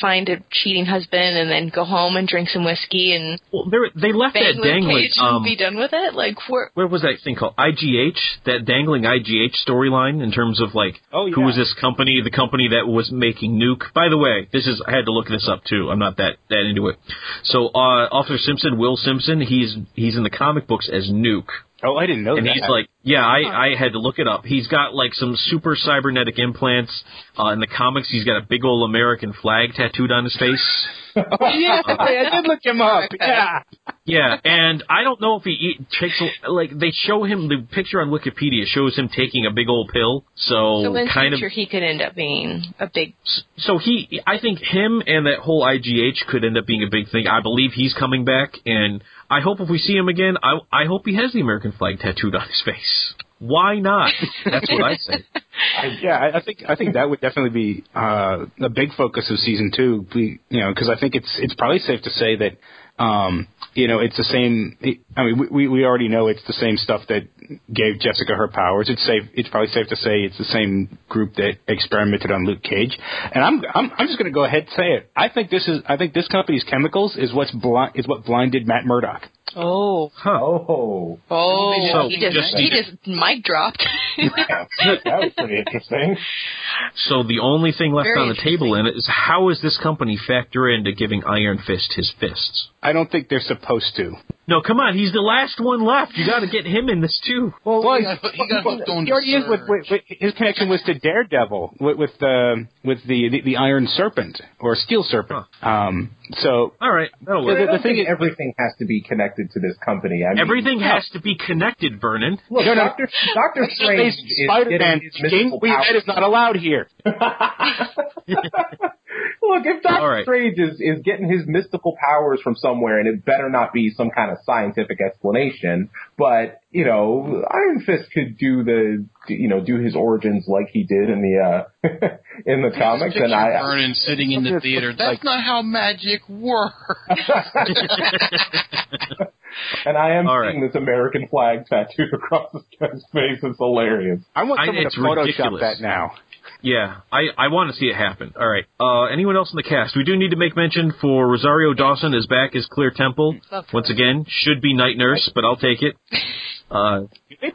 find a cheating husband, and then go home and drink some whiskey and well, they're- they left bang that Luke dangling. Cage and Um, be done with it? Like, where? what was that thing called? IGH, that dangling IGH storyline in terms of like Oh, yeah. who was this company, the company that was making Nuke. By the way, this is I had to look this up too. I'm not that that into it. So uh Officer Simpson, Will Simpson, he's he's in the comic books as Nuke. Oh, I didn't know And that. And he's like, yeah, I, I had to look it up. He's got like some super cybernetic implants. Uh, in the comics, he's got a big old American flag tattooed on his face. Yeah, I did look him up. Yeah. Yeah, and I don't know if he eat, takes like they show him the picture on Wikipedia shows him taking a big old pill. So, So in kind future, of he could end up being a big so he I think him and that whole IGH could end up being a big thing. I believe he's coming back and I hope if we see him again, I I hope he has the American flag tattooed on his face. Why not? That's what I say. yeah, I, I think I think that would definitely be uh, a big focus of season two. We, you know, because I think it's it's probably safe to say that um, you know it's the same. I mean, we we already know it's the same stuff that gave Jessica her powers. It's safe. It's probably safe to say it's the same group that experimented on Luke Cage. And I'm I'm I'm just going to go ahead and say it. I think this is I think this company's chemicals is what's blind is what blinded Matt Murdock. Oh. Oh. Oh, So, he just, just- he just mic dropped. that was pretty interesting. So the only thing left Very on the table in it is how is this company factor into giving Iron Fist his fists? I don't think they're supposed to. No, come on, he's the last one left. You got to get him in this too. Well, he got, he got hooked on he already is with, with, with his connection was to Daredevil with with the with the, the the Iron Serpent or Steel Serpent. Um, so All right, that'll Yeah, work. I the don't thing think is- everything has to be connected to this company. I mean, Everything has to be connected, Vernon. Look, No, no. Doctor Doctor Strange Spider-Man getting his speaking, mystical we, that powers. is not allowed here. Look, if Doctor All right. Strange is, is getting his mystical powers from somewhere, and it better not be some kind of scientific explanation, but you know, Iron Fist could do the you know do his origins like he did in the uh in the comics, and I Vernon sitting in the theater. That's not how magic works. and I am All seeing this American flag tattooed across his face. It's hilarious. I want I- someone it's to Photoshop ridiculous. that now. Yeah, I, I want to see it happen. All right. Uh, anyone else in the cast? We do need to make mention for Rosario Dawson is back as Claire Temple. Once again, should be night nurse, but I'll take it. Uh,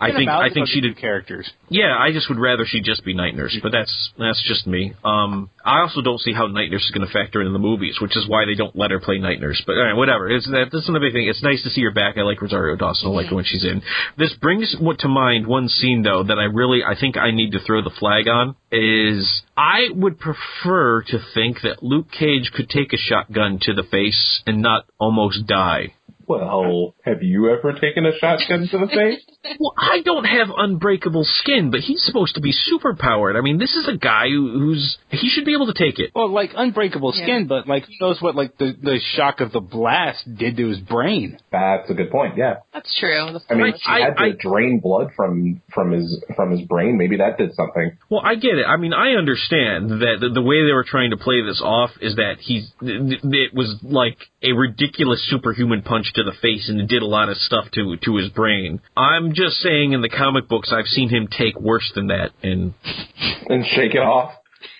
I think I think she did characters. Yeah, I just would rather she just be night nurse, but that's that's just me. Um, I also don't see how night nurse is going to factor in the movies, which is why they don't let her play night nurse. But all right, whatever. It's that that's not a big thing. It's nice to see her back. I like Rosario Dawson. I like her when she's in. This brings what to mind one scene though that I really I think I need to throw the flag on is I would prefer to think that Luke Cage could take a shotgun to the face and not almost die. Well, have you ever taken a shotgun to the face? Well, I don't have unbreakable skin, but he's supposed to be super powered. I mean, this is a guy who, who's he should be able to take it. Well, like unbreakable skin, but like who knows what like the the shock of the blast did to his brain. That's a good point. Yeah. That's true. The I mean, first- he had to drain blood from from his from his brain. Maybe that did something. Well, I get it. I mean, I understand that the, the way they were trying to play this off is that he's th- th- it was like a ridiculous superhuman punch to the face, and it did a lot of stuff to to his brain. I'm just saying, in the comic books, I've seen him take worse than that, and And shake it off.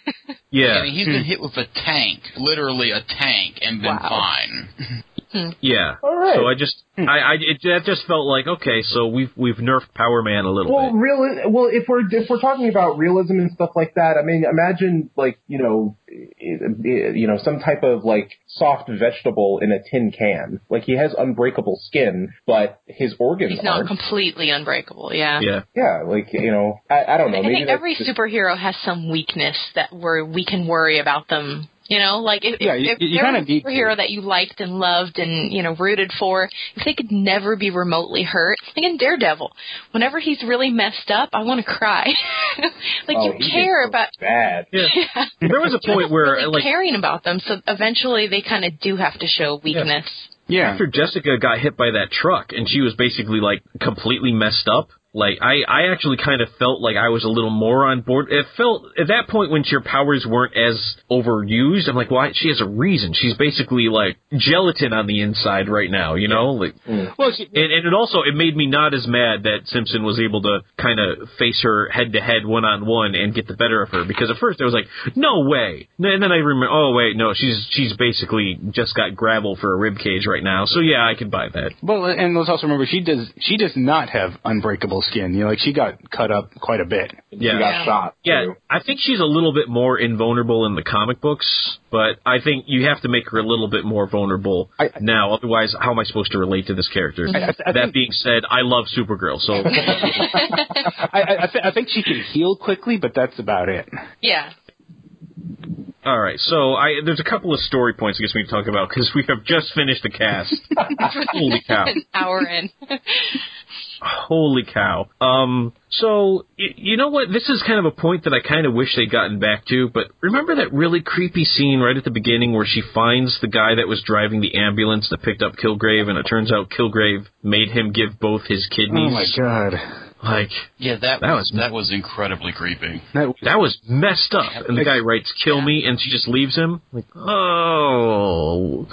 yeah, I mean, he's been hmm. hit with a tank, literally a tank, and been Wow. fine. Hmm. yeah. All right. So I just, I, I, it, that just felt like okay. So we've we've nerfed Power Man a little Well, bit. real. Well, if we're if we're talking about realism and stuff like that, I mean, imagine like you know, you know, some type of like soft vegetable in a tin can. Like he has unbreakable skin, but his organs He's not aren't. completely unbreakable. Yeah. Yeah. yeah, like you know, I, I don't know. I Maybe think every just- superhero has some weakness that where we can worry about them. You know, like if, Yeah, if, you- if you there was a need to. superhero that you liked and loved and you know rooted for, if they could never be remotely hurt, like in Daredevil, whenever he's really messed up, I want to cry. like oh, you care gets about bad. Yeah. There was a point where really like caring about them, so eventually they kind of do have to show weakness. Yeah. after Jessica got hit by that truck and she was basically like completely messed up. Like I, I actually kind of felt like I was a little more on board. It felt at that point when your powers weren't as overused. I'm like, well, she has a reason. She's basically like gelatin on the inside right now, you know. Like, mm. Well, she, and, and it also it made me not as mad that Simpson was able to kind of face her head to head, one on one, and get the better of her. Because at first I was like, no way. And then I remember, oh wait, no, she's she's basically just got gravel for a rib cage right now. So yeah, I can buy that. well, and let's also remember she does she does not have unbreakable skin. You know, like she got cut up quite a bit. Yeah. He got shot. Yeah, too. I think she's a little bit more invulnerable in the comic books, but I think you have to make her a little bit more vulnerable I- now. Otherwise, how am I supposed to relate to this character? I- I that think- being said, I love Supergirl, so I I, I, th- I think she can heal quickly, but that's about it. Yeah. All right. So I there's a couple of story points I guess we can talk about because we have just finished the cast. Holy cow! An hour in. Holy cow. Um, so, y- you know what? This is kind of a point that I kind of wish they'd gotten back to, but remember that really creepy scene right at the beginning where she finds the guy that was driving the ambulance that picked up Kilgrave, and it turns out Kilgrave made him give both his kidneys? Oh my god. Like, Yeah, that, That was was- that was incredibly creepy. That, that was messed up. And the guy writes, kill me, and she just leaves him. Like, oh.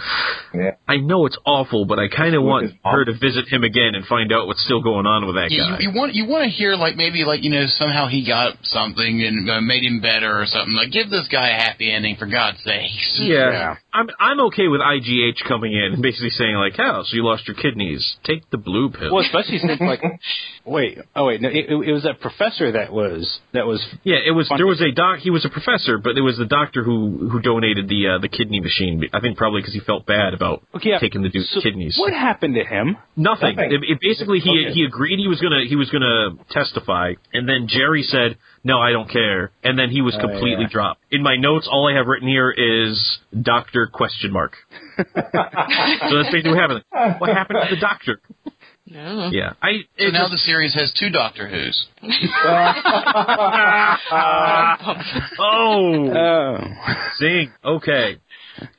Yeah. I know it's awful, but I kind of want her to visit him again and find out what's still going on with that Yeah, guy. you, you want you want to hear like maybe like you know somehow he got something and uh, made him better or something. Like give this guy a happy ending for God's sake. Yeah. Yeah. I'm I'm okay with IGH coming in and basically saying like, "How? So you lost your kidneys? Take the blue pill." well, especially since like, wait, oh wait, no, it, it was that professor that was that was yeah, it was. There was a doc. He was a professor, but it was the doctor who who donated the uh, the kidney machine. I think probably because he felt bad about okay. yeah. taking the dude's So kidneys. What happened to him? Nothing. Nothing. It, it basically he Okay. he agreed he was gonna he was gonna testify, and then Jerry said, "No, I don't care," and then he was Oh, completely yeah. dropped. In my notes, all I have written here is Doctor question mark. so that's basically what happened. What happened to the doctor? No. Yeah, I. So it now just- the series has two Doctor Who's. oh, Oh, zing. Okay.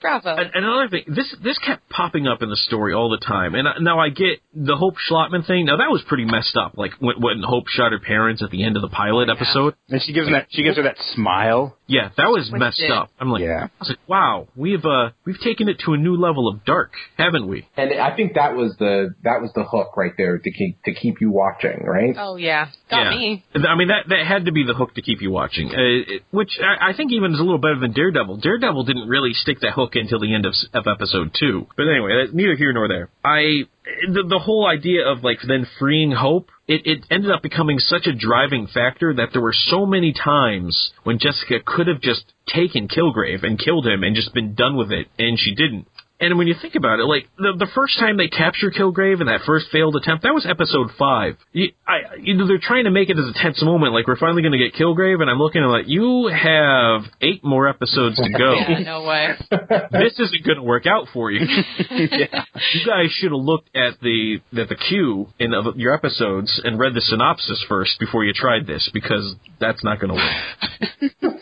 Bravo. And, and another thing, this this kept popping up in the story all the time. And I- now I get the Hope Shlottman thing. Now that was pretty messed up. Like when, when Hope shot her parents at the end of the pilot episode. and she gives him that she gives her that smile. Yeah, that was Twisted. messed up. I'm like, Yeah. I was like, wow, we've uh we've taken it to a new level of dark, haven't we? And I think that was the that was the hook right there to keep to keep you watching, right? Oh yeah, got yeah. me. I mean that that had to be the hook to keep you watching, uh, it- which I, I think even is a little better than Daredevil. Daredevil didn't really stick that hook until the end of, of episode two. But anyway, that's neither here nor there. I the, the whole idea of like then freeing Hope. It, it ended up becoming such a driving factor that there were so many times when Jessica could have just taken Kilgrave and killed him and just been done with it, and she didn't. And when you think about it, like the the first time they captured Kilgrave in that first failed attempt, that was episode five. You, I, you know, they're trying to make it as a tense moment, like we're finally going to get Kilgrave, and I'm looking at like you have eight more episodes to go. Yeah, no way. this isn't going to work out for you. You guys should have looked at the at the queue in of your episodes and read the synopsis first before you tried this, because that's not going to work.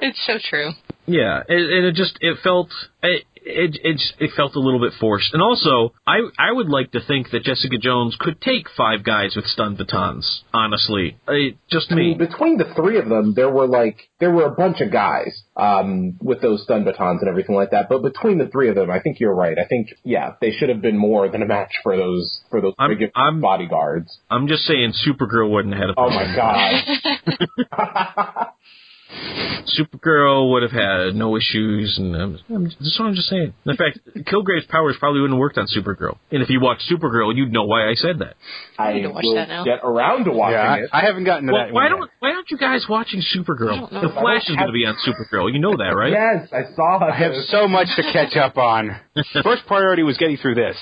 It's so true. Yeah, and, and it just it felt it it it, just, it felt a little bit forced. And also, I I would like to think that Jessica Jones could take five guys with stun batons. Honestly, it, just I mean, me. between the three of them, there were like there were a bunch of guys um, with those stun batons and everything like that. But between the three of them, I think you're right. I think yeah, they should have been more than a match for those for those I'm- big I'm- bodyguards. I'm just saying, Supergirl wouldn't have had a Oh my god! Supergirl would have had no issues, and um, that's what I'm just saying. In fact, Kilgrave's powers probably wouldn't have worked on Supergirl. And if you watch Supergirl, you'd know why I said that. I need to watch will that now. get around to watching Yeah, it. I, I haven't gotten to Well, that. why don't yet. why aren't you guys watching Supergirl? don't. The Flash is going to be on Supergirl. You know that, right? Yes, I saw. I have so much to catch up on. First priority was getting through this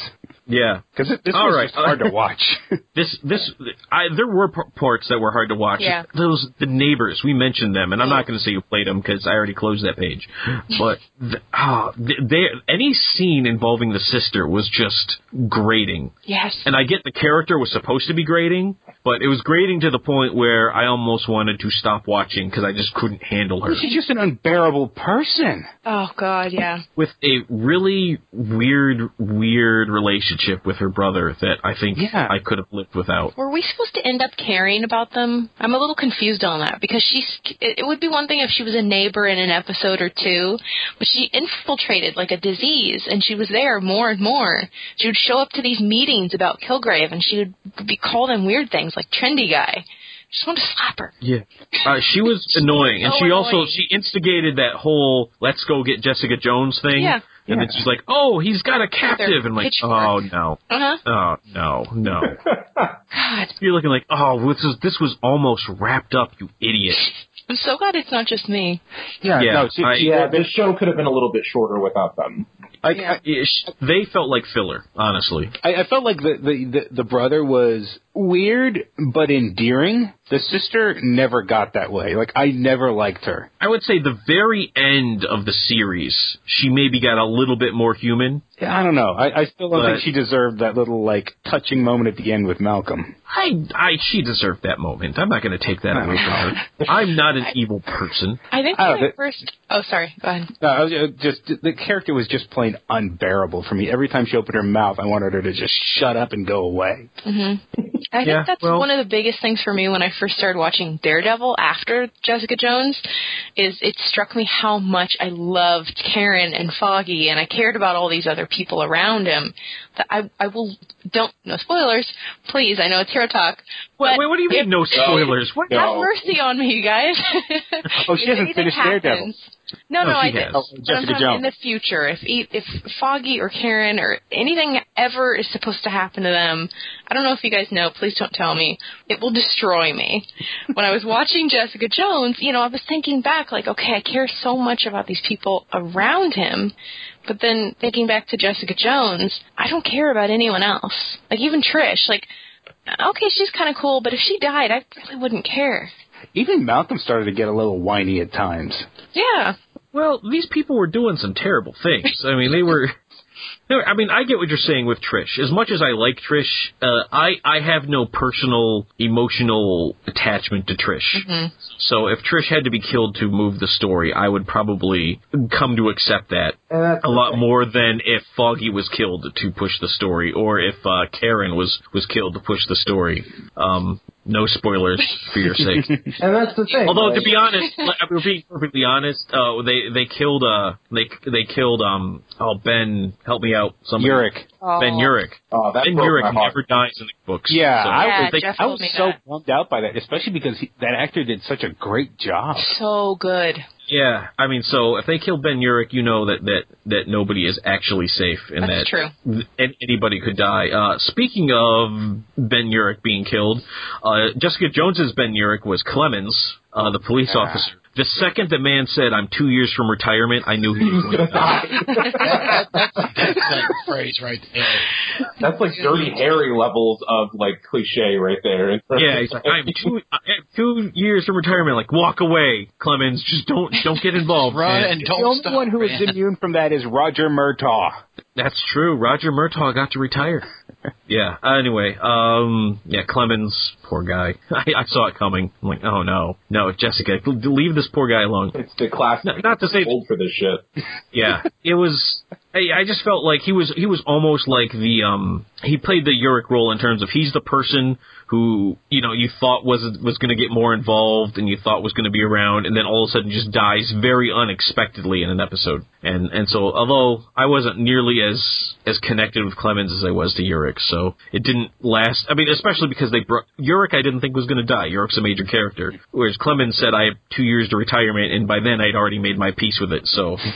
Yeah. because this All was right. just hard to watch. This this I there were p- parts that were hard to watch. Yeah. Those the neighbors we mentioned them, and I'm not going to say who played them because I already closed that page. But the, oh, th- they, any scene involving the sister was just grating. Yes. And I get the character was supposed to be grating, but it was grating to the point where I almost wanted to stop watching because I just couldn't handle her. She's just an unbearable person. Oh God, yeah. With a really weird, weird relationship with her brother that I think Yeah. I could have lived without. Were we supposed to end up caring about them? I'm a little confused on that because she's. It it would be one thing if she was a neighbor in an episode or two, but she infiltrated like a disease, and she was there more and more. She would show up to these meetings about Kilgrave, and she would be called in weird things like trendy guy. Just want to slap her. Yeah, uh, she was annoying, and So she also she instigated that whole "let's go get Jessica Jones" thing. Yeah. and then she's like, "Oh, he's got a captive," and I'm like, "Oh no, Uh huh. oh no, no." God, You're looking like, "Oh, this is this was almost wrapped up, you idiot." I'm so glad it's not just me. Yeah, Yeah, no, she, I- Yeah, this show could have been a little bit shorter without them. Like, Yeah. Yeah, sh- They felt like filler, honestly. I, I felt like the, the the the brother was weird but endearing. The sister never got that way. Like I never liked her. I would say the very end of the series, she maybe got a little bit more human. Yeah, I don't know. I, I still don't But- think she deserved that little like touching moment at the end with Malcolm. I, I, she deserved that moment. I'm not going to take that away from her. I'm not an evil person. I think Oh, when I the- first. Oh, sorry. Go ahead. No, I was uh, just the character was just plain unbearable for me. Every time she opened her mouth, I wanted her to just shut up and go away. Mm-hmm. I Yeah, think that's well- one of the biggest things for me when I first started watching Daredevil after Jessica Jones is it struck me how much I loved Karen and Foggy and I cared about all these other people around him. That I I will don't no spoilers, please. I know it's hero talk. But Wait, what do you mean, if- no spoilers? What? Have mercy on me, you guys. Oh, she hasn't anything finished Daredevil. No, No, no, I did. Oh, Jessica Jones. in the future, if if Foggy or Karen or anything ever is supposed to happen to them, I don't know if you guys know. Please don't tell me. It will destroy me. when I was watching Jessica Jones, you know, I was thinking back, like, okay, I care so much about these people around him, but then thinking back to Jessica Jones, I don't care about anyone else. Like even Trish, like. Okay, she's kind of cool, but if she died, I really wouldn't care. Even Malcolm started to get a little whiny at times. Yeah. Well, these people were doing some terrible things. I mean, they were. I mean, I get what you're saying with Trish. As much as I like Trish, uh, I I have no personal emotional attachment to Trish. So if Trish had to be killed to move the story, I would probably come to accept that And a the lot thing. more than if Foggy was killed to push the story, or if uh, Karen was was killed to push the story. Um, no spoilers for your sake. And that's the thing. Although right? to be honest, like, I'm being perfectly honest, uh, they they killed uh they they killed um oh Ben help me out somebody Urich. Ben Urich oh, that Ben broke Urich never dies in the books. Yeah, so- I Yeah, was, like, Jeff I was me so that. bummed out by that, especially because he, that actor did such a great job. So good. Yeah, I mean, so if they kill Ben Urich, you know that that that nobody is actually safe, and That's that true. an- anybody could die. Uh, speaking of Ben Urich being killed, uh, Jessica Jones's Ben Urich was Clemens, uh, the police Ah. officer. The second the man said, "I'm two years from retirement," I knew he was going to die. that, that, that's that phrase right there. That's like Dirty Harry levels of like cliche right there. Yeah, he's like, I'm two, I'm two years from retirement. Like, walk away, Clemens. Just don't, don't get involved. Run man. and don't The only stop. one who is man. immune from that is Roger Murtaugh. That's true. Roger Murtaugh got to retire. yeah. Anyway, um, yeah, Clemens, poor guy. I, I saw it coming. I'm like, oh no, no, Jessica, leave this poor guy alone. It's the classic. Not, not to say, old for this shit. yeah, it was. I, I just felt like he was he was almost like the um he played the Urich role in terms of he's the person who you know you thought was was going to get more involved and you thought was going to be around and then all of a sudden just dies very unexpectedly in an episode and and so although I wasn't nearly as as connected with Clemens as I was to Urich so it didn't last I mean especially because they brought Urich I didn't think was going to die Urich's a major character whereas Clemens said I have two years to retirement and by then I'd already made my peace with it so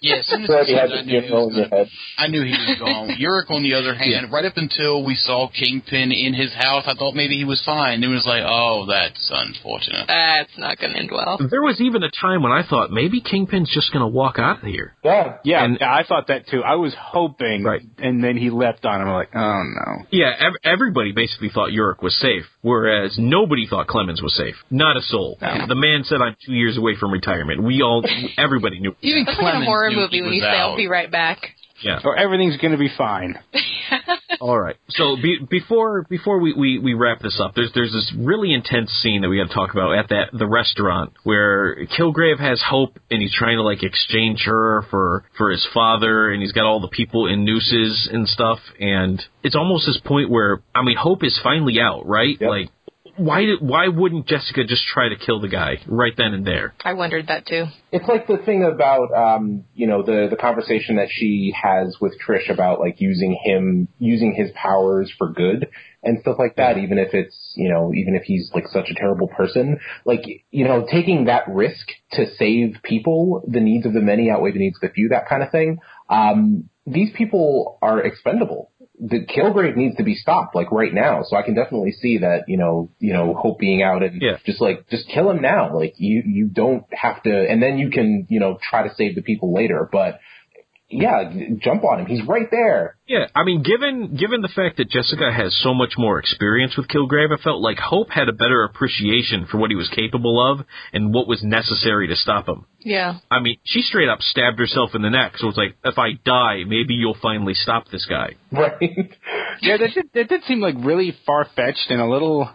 Yeah, as soon as Already he had said, I the knew he was in your gonna- head. I knew he was gone. Urich, on the other hand, right up until we saw Kingpin in his house, I thought maybe he was fine. It was like, oh, that's unfortunate. That's not going to end well. There was even a time when I thought maybe Kingpin's just going to walk out of here. Yeah. Yeah, And- I thought that too. I was hoping, Right. and then he leapt on him. I'm like, oh no. Yeah, ev- everybody basically thought Urich was safe, whereas nobody thought Clemens was safe. Not a soul. The man said, "I'm two years away from retirement." We all, everybody knew. Even That's like in a horror movie when you say, I'll be right back. Yeah. Or everything's gonna be fine. All right. So be, before before we, we, we wrap this up, there's there's this really intense scene that we got to talk about at that the restaurant where Kilgrave has Hope and he's trying to like exchange her for for his father and he's got all the people in nooses and stuff and it's almost this point where I mean Hope is finally out, right? Yep. Like why did why wouldn't Jessica just try to kill the guy right then and there? I wondered that too. It's like the thing about um, you know, the the conversation that she has with Trish about like using him using his powers for good and stuff like that, even if it's you know, even if he's like such a terrible person. Like, you know, taking that risk to save people, the needs of the many outweigh the needs of the few, that kind of thing. Um, these people are expendable. The Kilgrave needs to be stopped, like right now. So I can definitely see that, you know, you know, Hope being out and Yeah. just like just kill him now. Like you you don't have to, and then you can, you know, try to save the people later. But yeah, jump on him. He's right there. Yeah, I mean, given given the fact that Jessica has so much more experience with Kilgrave, I felt like Hope had a better appreciation for what he was capable of and what was necessary to stop him. Yeah. I mean, she straight up stabbed herself in the neck, so it's like, if I die, maybe you'll finally stop this guy. Right. Yeah, that did, that did seem like really far fetched and a little.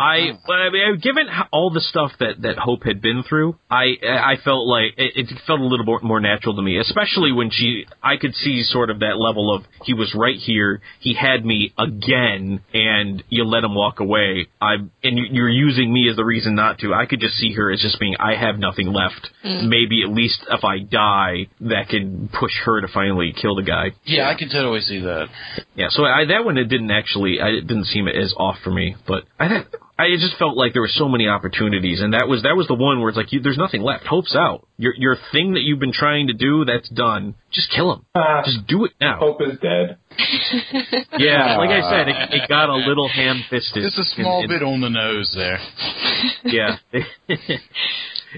I, hmm. I mean, given all the stuff that that Hope had been through, I I felt like it, it felt a little more, more natural to me, especially when she, I could see sort of that level of he was right here, he had me again, and you let him walk away. I and you- you're using me as the reason not to. I could just see her as just being, I have nothing left. Hmm. Maybe at least if I die, that can push her to finally kill the guy. Yeah, I can totally see that. Yeah, so I, that one it didn't actually, I, it didn't seem as off for me, but I think I just felt like there were so many opportunities, and that was that was the one where it's like you, there's nothing left. Hope's out. Your your thing that you've been trying to do, that's done. Just kill him. Uh, Just do it now. Hope is dead. Yeah, like I said, it, it got a little ham fisted. Just a small bit on the nose there. Yeah.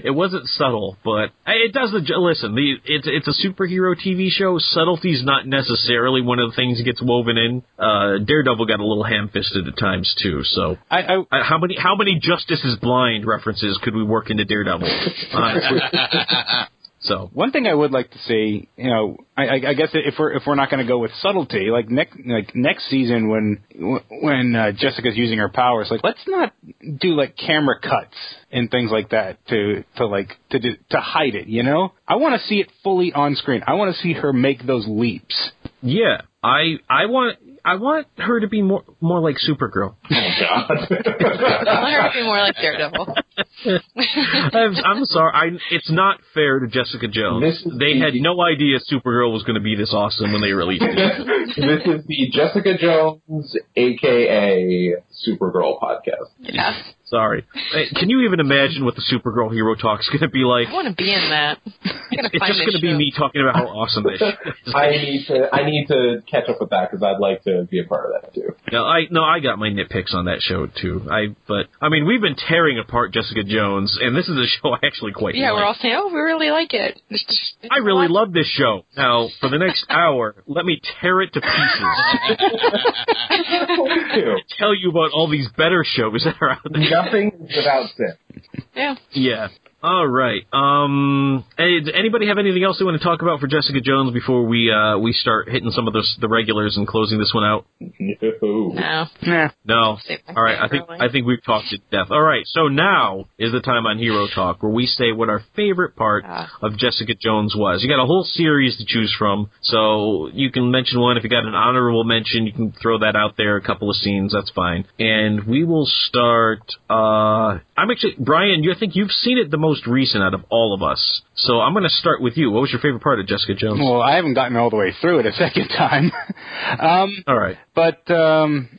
It wasn't subtle, but it does the listen. The it's it's a superhero TV show. Subtlety's not necessarily one of the things that gets woven in. Uh, Daredevil got a little ham-fisted at times too. So I, I Uh, how many how many Justice is Blind references could we work into Daredevil? Honestly. So One thing I would like to see, you know, I, I, I guess if we're if we're not going to go with subtlety, like next like next season when when uh, Jessica's using her powers, like let's not do like camera cuts and things like that to to like to do, to hide it. You know, I want to see it fully on screen. I want to see her make those leaps. yeah, I I want I want her to be more more like Supergirl. Oh God. I want her to be more like Daredevil. I'm, I'm sorry. I, it's not fair to Jessica Jones. This They the- had no idea Supergirl was going to be this awesome when they released it. this is the Jessica Jones, aka Supergirl podcast. Yeah. Sorry. Hey, Can you even imagine what the Supergirl Hero Talk is going to be like? I want to be in that. It's just going to be me talking about how awesome this is. I need to I need to catch up with that because I'd like to be a part of that too. No, I no, I got my nitpicks on that show too. I but I mean, we've been tearing apart Jessica Jones, and this is a show I actually quite Yeah, like. we're all saying, oh, we really like it. It's just- it's I really lot. love this show. Now, for the next hour, let me tear it to pieces. Tell you about all these better shows that are out there. Nothing is without sin. Yeah. Yeah. All right. Um. Hey, does anybody have anything else they want to talk about for Jessica Jones before we uh we start hitting some of the the regulars and closing this one out? No. No. Nah. No. All right. I think. I think we've talked to death. All right. So now is the time on Hero Talk where we say what our favorite part Ah. of Jessica Jones was. You got a whole series to choose from, so you can mention one. If you got an honorable mention, you can throw that out there. A couple of scenes, that's fine. And we will start. Uh, I'm actually Brian. You I think you've seen it the most recent out of all of us. So I'm going to start with you. What was your favorite part of Jessica Jones? Well, I haven't gotten all the way through it a second time. um, all right. but um,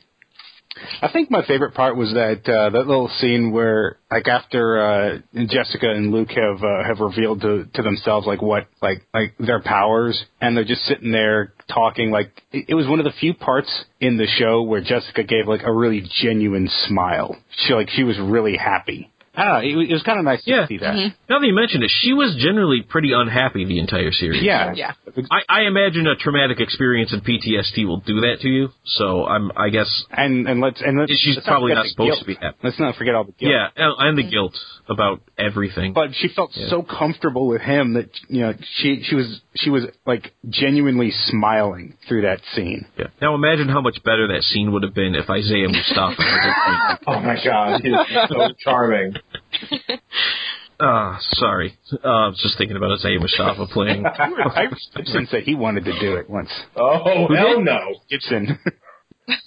I think my favorite part was that uh, that little scene where, like, after uh, Jessica and Luke have uh, have revealed to to themselves like what like like their powers, and they're just sitting there talking. Like, it, it was one of the few parts in the show where Jessica gave like a really genuine smile. She like she was really happy. I. It, was- it was kind of nice Yeah. to see that. Mm-hmm. Now that you mention it, she was generally pretty unhappy the entire series. Yeah. Yeah. I, I imagine a traumatic experience in PTSD will do that to you. So I'm, I guess, And and let's and let's She's let's probably forget not supposed guilt. to be happy. Let's not forget all the guilt. yeah, and, and the mm-hmm. guilt about everything. But she felt so comfortable with him that you know she she was she was like genuinely smiling through that scene. yeah. Now imagine how much better that scene would have been if Isaiah Mustafa was Oh my God, he's so charming. Ah, sorry. Uh, I was just thinking about Isaiah Mustafa playing. Tyrese Gibson said he wanted to do it once. Oh Who hell did? no! Gibson.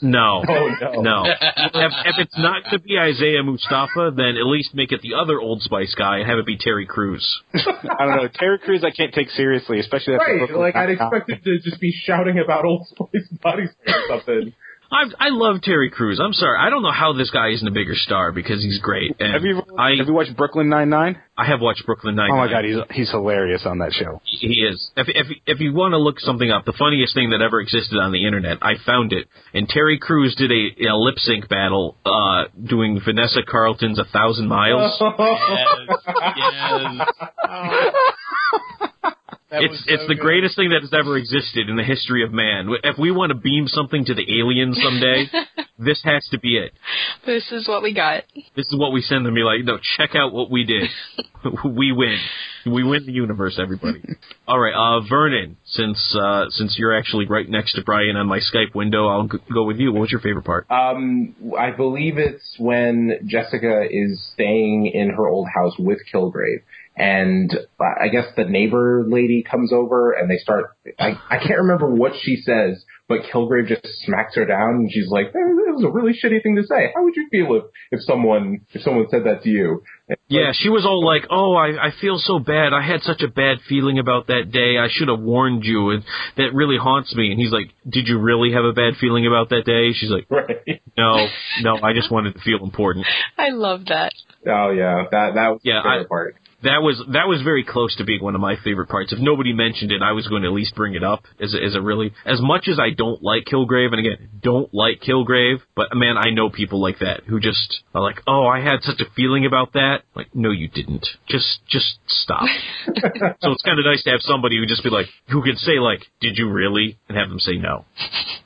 No. Oh no! No. if, if it's not to be Isaiah Mustafa, then at least make it the other Old Spice guy and have it be Terry Crews. I don't know. Terry Crews I can't take seriously, especially after Right, Brooklyn like I'd expect him to just be shouting about Old Spice body or something. I I love Terry Crews. I'm sorry. I don't know how this guy isn't a bigger star because he's great. And Have you I have you watched Brooklyn Nine Nine? I have watched Brooklyn Nine. Oh my god, he's he's hilarious on that show. He is. If if if you want to look something up, the funniest thing that ever existed on the internet, I found it. And Terry Crews did a, a lip sync battle, uh, doing Vanessa Carlton's "A Thousand Miles." yes. That it's so it's the good. greatest thing that has ever existed in the history of man. If we want to beam something to the aliens someday, this has to be it. This is what we got. This is what we send them. Be like, no, check out what we did. we win. We win the universe, everybody. All right, uh, Vernon. Since uh, since you're actually right next to Brian on my Skype window, I'll g- go with you. What was your favorite part? Um, I believe it's when Jessica is staying in her old house with Kilgrave, and I guess the neighbor lady comes over and they start. I I can't remember what she says, but Kilgrave just smacks her down, and she's like, eh, "That was a really shitty thing to say. How would you feel if if someone if someone said that to you?" And Yeah, she was all like, "Oh, I, I feel so bad. I had such a bad feeling about that day. I should have warned you, and that really haunts me." And he's like, "Did you really have a bad feeling about that day?" She's like, Right. "No, no, I just wanted to feel important." I love that. Oh yeah, that that was Yeah, the I- part. That was that was very close to being one of my favorite parts. If nobody mentioned it, I was going to at least bring it up as a, as a really as much as I don't like Kilgrave, and again don't like Kilgrave, but man, I know people like that who just are like, "Oh, I had such a feeling about that." Like, no, you didn't. Just just stop. so it's kind of nice to have somebody who just be like, who can say like, "Did you really?" and have them say no.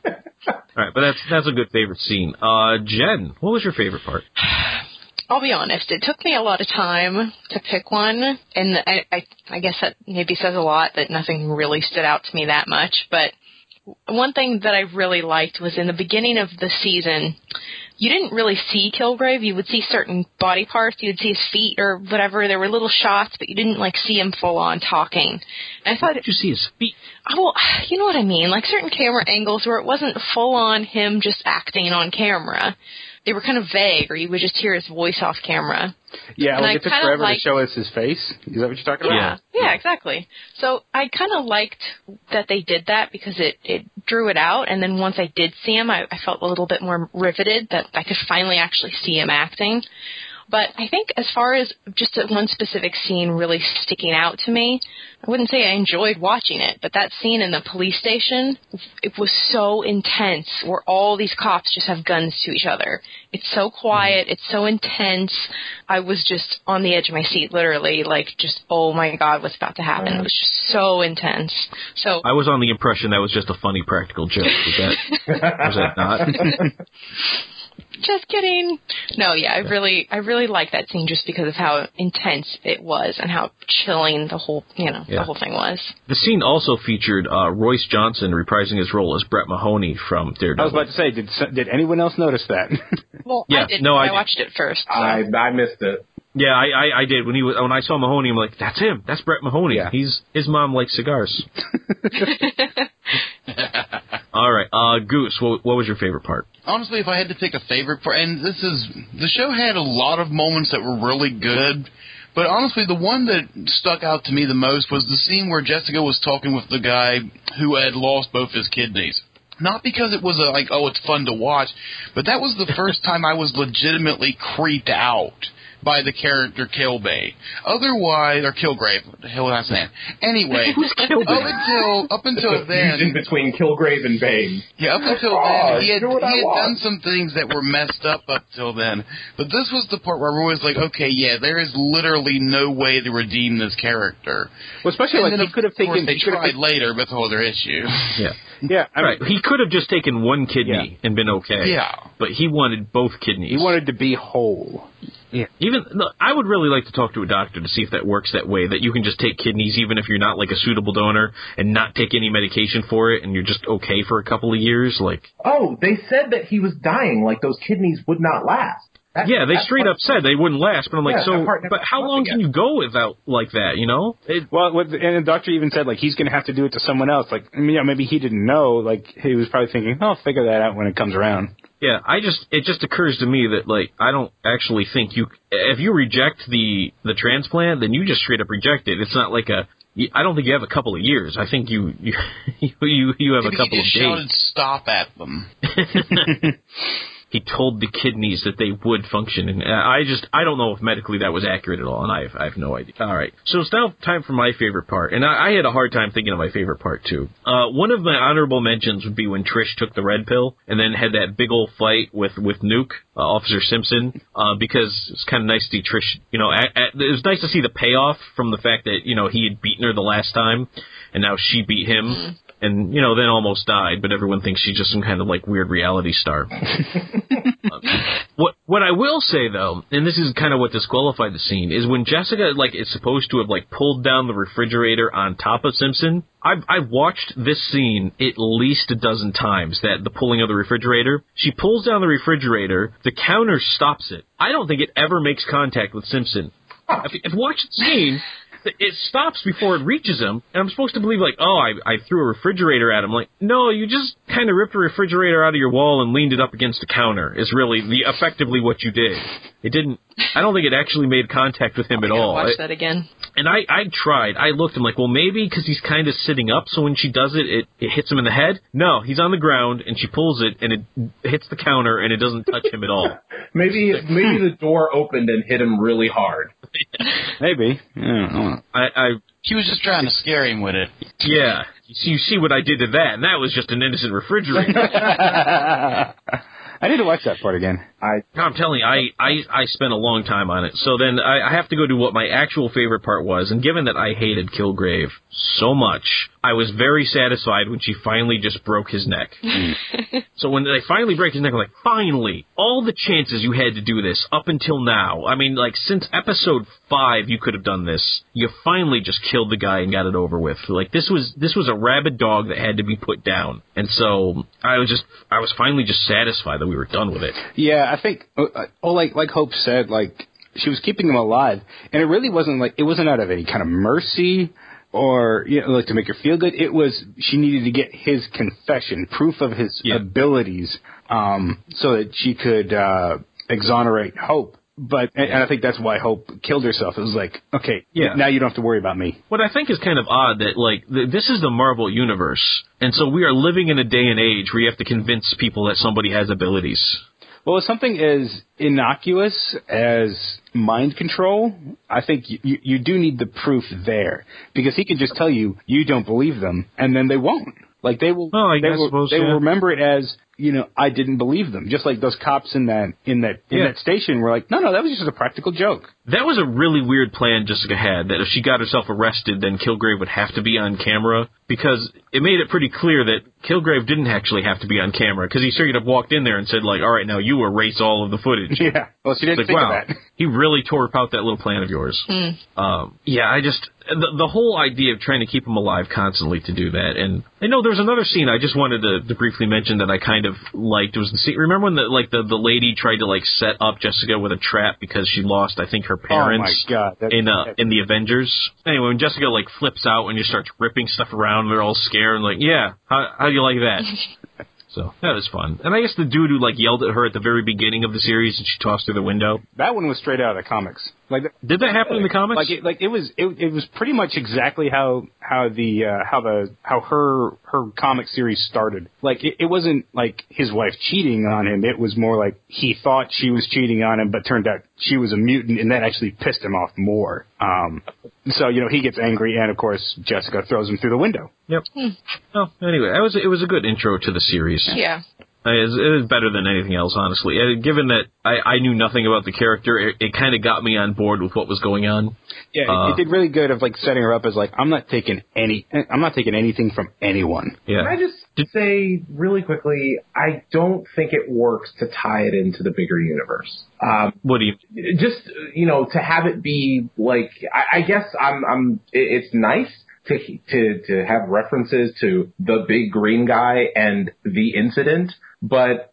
All right, but that's that's a good favorite scene. Uh, Jen, what was your favorite part? I'll be honest, it took me a lot of time to pick one, and I, I, I guess that maybe says a lot that nothing really stood out to me that much. But one thing that I really liked was in the beginning of the season, you didn't really see Kilgrave. You would see certain body parts. You would see his feet or whatever. There were little shots, but you didn't like see him full on talking. And I thought, Did you see his feet? oh, well, you know what I mean? Like certain camera angles where it wasn't full on him just acting on camera. They were kind of vague, or you would just hear his voice off camera. Yeah, And like I it took kinda forever like- to show us his face. Is that what you're talking about? Yeah, yeah, exactly. So I kind of liked that they did that because it it drew it out, and then once I did see him, I, I felt a little bit more riveted that I could finally actually see him acting. But I think as far as just one specific scene really sticking out to me, I wouldn't say I enjoyed watching it, but that scene in the police station, it was so intense where all these cops just have guns to each other. It's so quiet, it's so intense. I was just on the edge of my seat, literally, like just, oh my god, what's about to happen? It was just so intense. So I was on the impression that was just a funny practical joke. Was that, was that not? just kidding. No, yeah, I really, I really like that scene just because of how intense it was and how chilling the whole, you know, Yeah. the whole thing was. The scene also featured uh, Royce Johnson reprising his role as Brett Mahoney from Daredevil. I was about to say, did did anyone else notice that? Well, Yeah, I did. no, I I, did. watched it first. So. I I missed it. Yeah, I, I I did when he was when I saw Mahoney. I'm like, that's him. That's Brett Mahoney. Yeah. He's his mom likes cigars. All right, uh, Goose. What, what was your favorite part? honestly, if I had to pick a favorite part, and this is the show had a lot of moments that were really good, but honestly, the one that stuck out to me the most was the scene where Jessica was talking with the guy who had lost both his kidneys. Not because it was a, like, oh, it's fun to watch, but that was the first time I was legitimately creeped out by the character Kilbay. Otherwise, or Kilgrave. What the hell was I saying? Anyway, Kilgrave? up until up until the fusion then, between Kilgrave and Bane. yeah, up until Oh, then, he had, do what I he had done some things that were messed up up till then. But this was the part where Roy was like, okay, yeah, there is literally no way to redeem this character. well, especially And like then, he could have course, taken. they he could tried later, but that's a whole other issue. Yeah, Yeah, I mean, right. He could have just taken one kidney and been okay. Yeah. but he wanted both kidneys. he wanted to be whole. Even look, I would really like to talk to a doctor to see if that works that way. That you can just take kidneys even if you're not like a suitable donor and not take any medication for it, and you're just okay for a couple of years. Like, Oh, they said that he was dying, like those kidneys would not last. That- yeah, they straight up said they wouldn't last. But I'm like, Yeah, so, that part never but how came up long can you go without like that? You know? It, Well, what, and the doctor even said like he's going to have to do it to someone else. Like, I mean, yeah, maybe he didn't know. Like, he was probably thinking, "Oh, I'll figure that out when it comes around." Yeah, I just it just occurs to me that like I don't actually think you if you reject the the transplant then you just straight up reject it. It's not like a you- I don't think you have a couple of years. I think you you you you have Maybe a couple of just days. shouted, "Stop at them!" he told the kidneys that they would function, and uh, I just I don't know if medically that was accurate at all, and I have, I have no idea. All right, so it's now time for my favorite part, and I, I had a hard time thinking of my favorite part too. Uh, one of my honorable mentions would be when Trish took the red pill and then had that big old fight with with Nuke, uh, Officer Simpson, uh, because it's kind of nice to see Trish. You know, at, at, it was nice to see the payoff from the fact that you know he had beaten her the last time, and now she beat him. And you know, then almost died, but everyone thinks she's just some kind of like weird reality star. What what I will say though, and this is kind of what disqualified the scene, is when Jessica like is supposed to have like pulled down the refrigerator on top of Simpson. I've I've watched this scene at least a dozen times. That the pulling of the refrigerator. She pulls down the refrigerator. The counter stops it. I don't think it ever makes contact with Simpson. If, if you watch the scene, it stops before it reaches him, and I'm supposed to believe like, oh, I, I threw a refrigerator at him. Like, no, you just kind of ripped a refrigerator out of your wall and leaned it up against the counter. Is really the effectively what you did. It didn't. I don't think it actually made contact with him at I gotta all. watch It- that again. and I, I tried. I looked. I'm like, well, maybe because he's kind of sitting up, so when she does it, it, it hits him in the head. No, he's on the ground, and she pulls it, and it hits the counter, and it doesn't touch him at all. Maybe maybe the door opened and hit him really hard. Maybe. Yeah, I don't know. I, I She was just trying to scare him with it. yeah. See, you see what I did to that, and that was just an innocent refrigerator. I need to watch that part again. I No, I'm telling you, I, I, I spent a long time on it. So then I, I have to go to what my actual favorite part was. And given that I hated Kilgrave so much, I was very satisfied when she finally just broke his neck. so when they finally break his neck, I'm like, finally! All the chances you had to do this up until now. I mean, like, since episode five, you could have done this. You finally just killed the guy and got it over with. Like, this was, this was a rabid dog that had to be put down. And so I was just, I was finally just satisfied that we were done with it. Yeah, I think, uh, uh, oh, like like Hope said, like she was keeping him alive, and it really wasn't like it wasn't out of any kind of mercy or you know like to make her feel good. It was she needed to get his confession, proof of his Yeah. abilities, um, so that she could uh, exonerate Hope. But and, and I think that's why Hope killed herself. It was like, okay, Yeah. now you don't have to worry about me. What I think is kind of odd that like th- this is the Marvel universe, and so we are living in a day and age where you have to convince people that somebody has abilities. Well, with something as innocuous as mind control, I think you, you, you do need the proof there because he can just tell you you don't believe them, and then they won't. Like they will, I they will, suppose, they yeah. will remember it as you know I didn't believe them. Just like those cops in that in that in Yeah. that station were like, no, no, that was just a practical joke. That was a really weird plan Jessica had. That if she got herself arrested, then Kilgrave would have to be on camera because it made it pretty clear that Kilgrave didn't actually have to be on camera because he straight up walked in there and said like, "All right, now you erase all of the footage." Yeah. Well, she didn't like, think wow, of that. he really tore apart that little plan of yours. Um, yeah, I just the, the whole idea of trying to keep him alive constantly to do that, and I know there's another scene I just wanted to, to briefly mention that I kind of liked. It was the scene. Remember when the like the the lady tried to like set up Jessica with a trap because she lost, I think, her parents Oh my god. That, in uh in the Avengers. Anyway, when Jessica like flips out and just starts ripping stuff around, they're all scared and like, yeah, how how do you like that? so that was fun. And I guess the dude who like yelled at her at the very beginning of the series and she tossed through the window. that one was straight out of the comics. Like Did that happen in the comics? like it, like it was it, it was pretty much exactly how how the uh, how the how her her comic series started. Like it, it wasn't like his wife cheating on him. It was more like he thought she was cheating on him, but turned out she was a mutant, and that actually pissed him off more. Um, so you know he gets angry, and of course Jessica throws him through the window. Yep. Oh, anyway, that was it was a good intro to the series. Yeah. It is, it is better than anything else, honestly. Uh, given that I, I knew nothing about the character, it, it kind of got me on board with what was going on. Yeah, Uh, it, it did really good of like setting her up as like I'm not taking any I'm not taking anything from anyone. Yeah. Can I just Did- say really quickly, I don't think it works to tie it into the bigger universe. Um, What do you? just you know to have it be like I, I guess I'm I'm it- it's nice to to to have references to the big green guy and the incident, but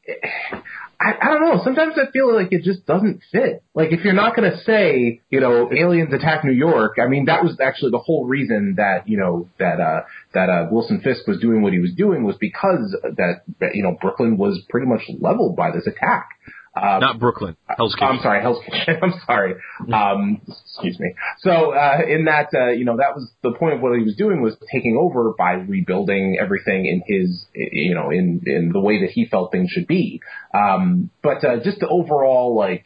I, I don't know. Sometimes I feel like it just doesn't fit. Like if you're not going to say you know aliens attack New York, I mean that was actually the whole reason that you know that uh that uh Wilson Fisk was doing what he was doing was because that that, you know Brooklyn was pretty much leveled by this attack. Uh, Not Brooklyn. Hell's Kitchen. I'm sorry, Hell's Kitchen. I'm sorry. Um, excuse me. So uh, in that, uh, you know, that was the point of what he was doing was taking over by rebuilding everything in his, you know, in in the way that he felt things should be. Um, but uh, just the overall like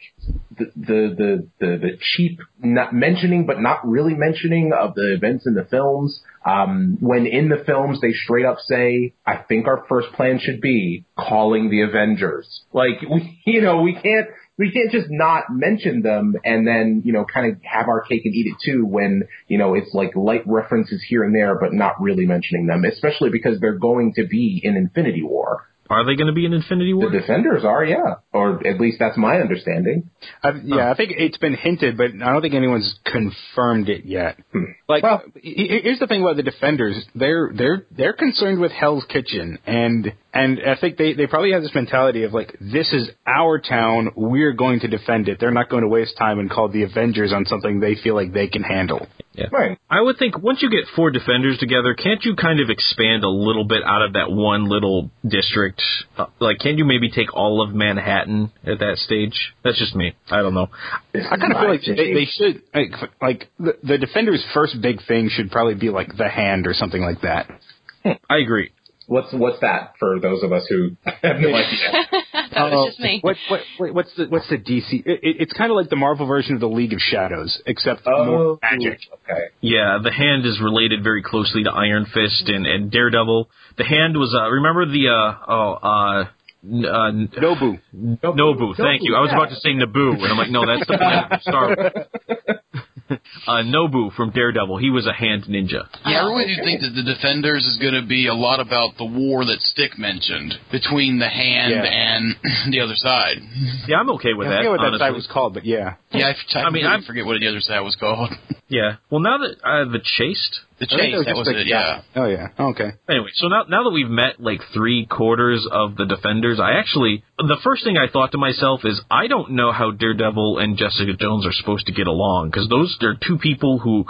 the the the the, the cheap not mentioning but not really mentioning of the events in the films. Um, when in the films they straight up say, "I think our first plan should be calling the Avengers." Like we, you know, we can't we can't just not mention them and then you know kind of have our cake and eat it too when you know it's like light references here and there but not really mentioning them, especially because they're going to be in Infinity War. Are they going to be in Infinity War? The Defenders are, yeah, or at least that's my understanding. I, yeah, I think it's been hinted, but I don't think anyone's confirmed it yet. Hmm. Like, Well- he- he- here's the thing about the defenders: they're they're they're concerned with Hell's Kitchen, and and I think they they probably have this mentality of like, this is our town, we're going to defend it. They're not going to waste time and call the Avengers on something they feel like they can handle. Right. I would think once you get four defenders together, can't you kind of expand a little bit out of that one little district? Uh, like, can't you maybe take all of Manhattan at that stage? That's just me. I don't know. I kind of feel like they, they should like, like the, the defenders' first big thing should probably be like the hand or something like that. I agree. What's what's that for those of us who have no idea? that was just me. What, what, what what's the what's the DC? It, it, it's kind of like the Marvel version of the League of Shadows, except more magic. Okay. Yeah, the hand is related very closely to Iron Fist and, and Daredevil. The hand was, uh, remember the, uh, oh, uh, uh, n- Nobu. Nobu, thank you. I was about to say Naboo, and I'm like, no, that's the planet from Star Wars. uh, Nobu from Daredevil, he was a hand ninja. Yeah, I really do think that the Defenders is going to be a lot about the war that Stick mentioned between the hand Yeah. and the other side. Yeah, I'm okay with I that. forget what that side was called, but yeah. Yeah, I, I, I mean, really I'm- forget what the other side was called. Yeah. Well, now that uh, the Chaste, The I think chase, that just was like- it, yeah. Oh yeah. Okay. Anyway, so now now that we've met like three quarters of the defenders, I actually the first thing I thought to myself is I don't know how Daredevil and Jessica Jones are supposed to get along because those are two people who,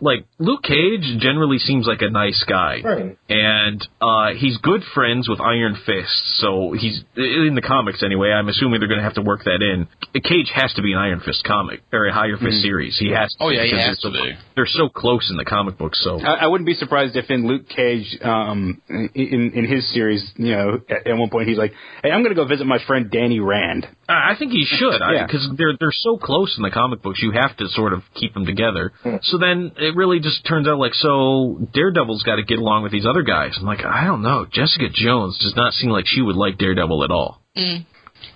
like Luke Cage, generally seems like a nice guy, Right. and uh, he's good friends with Iron Fist. So he's in the comics anyway. I'm assuming they're going to have to work that in. Cage has to be an Iron Fist comic or a Iron Fist series. He has. To Oh, yeah, he has they're to so- be. They're so close in the comic books. So I, I wouldn't be surprised if in Luke Cage, um, in in his series, you know, at, at one point he's like, "Hey, I'm going to go visit my friend Danny Rand." I I think he should, Yeah. because they're they're so close in the comic books. You have to sort of keep them together. So then it really just turns out like so Daredevil's got to get along with these other guys. I'm like, I don't know. Jessica Jones does not seem like she would like Daredevil at all.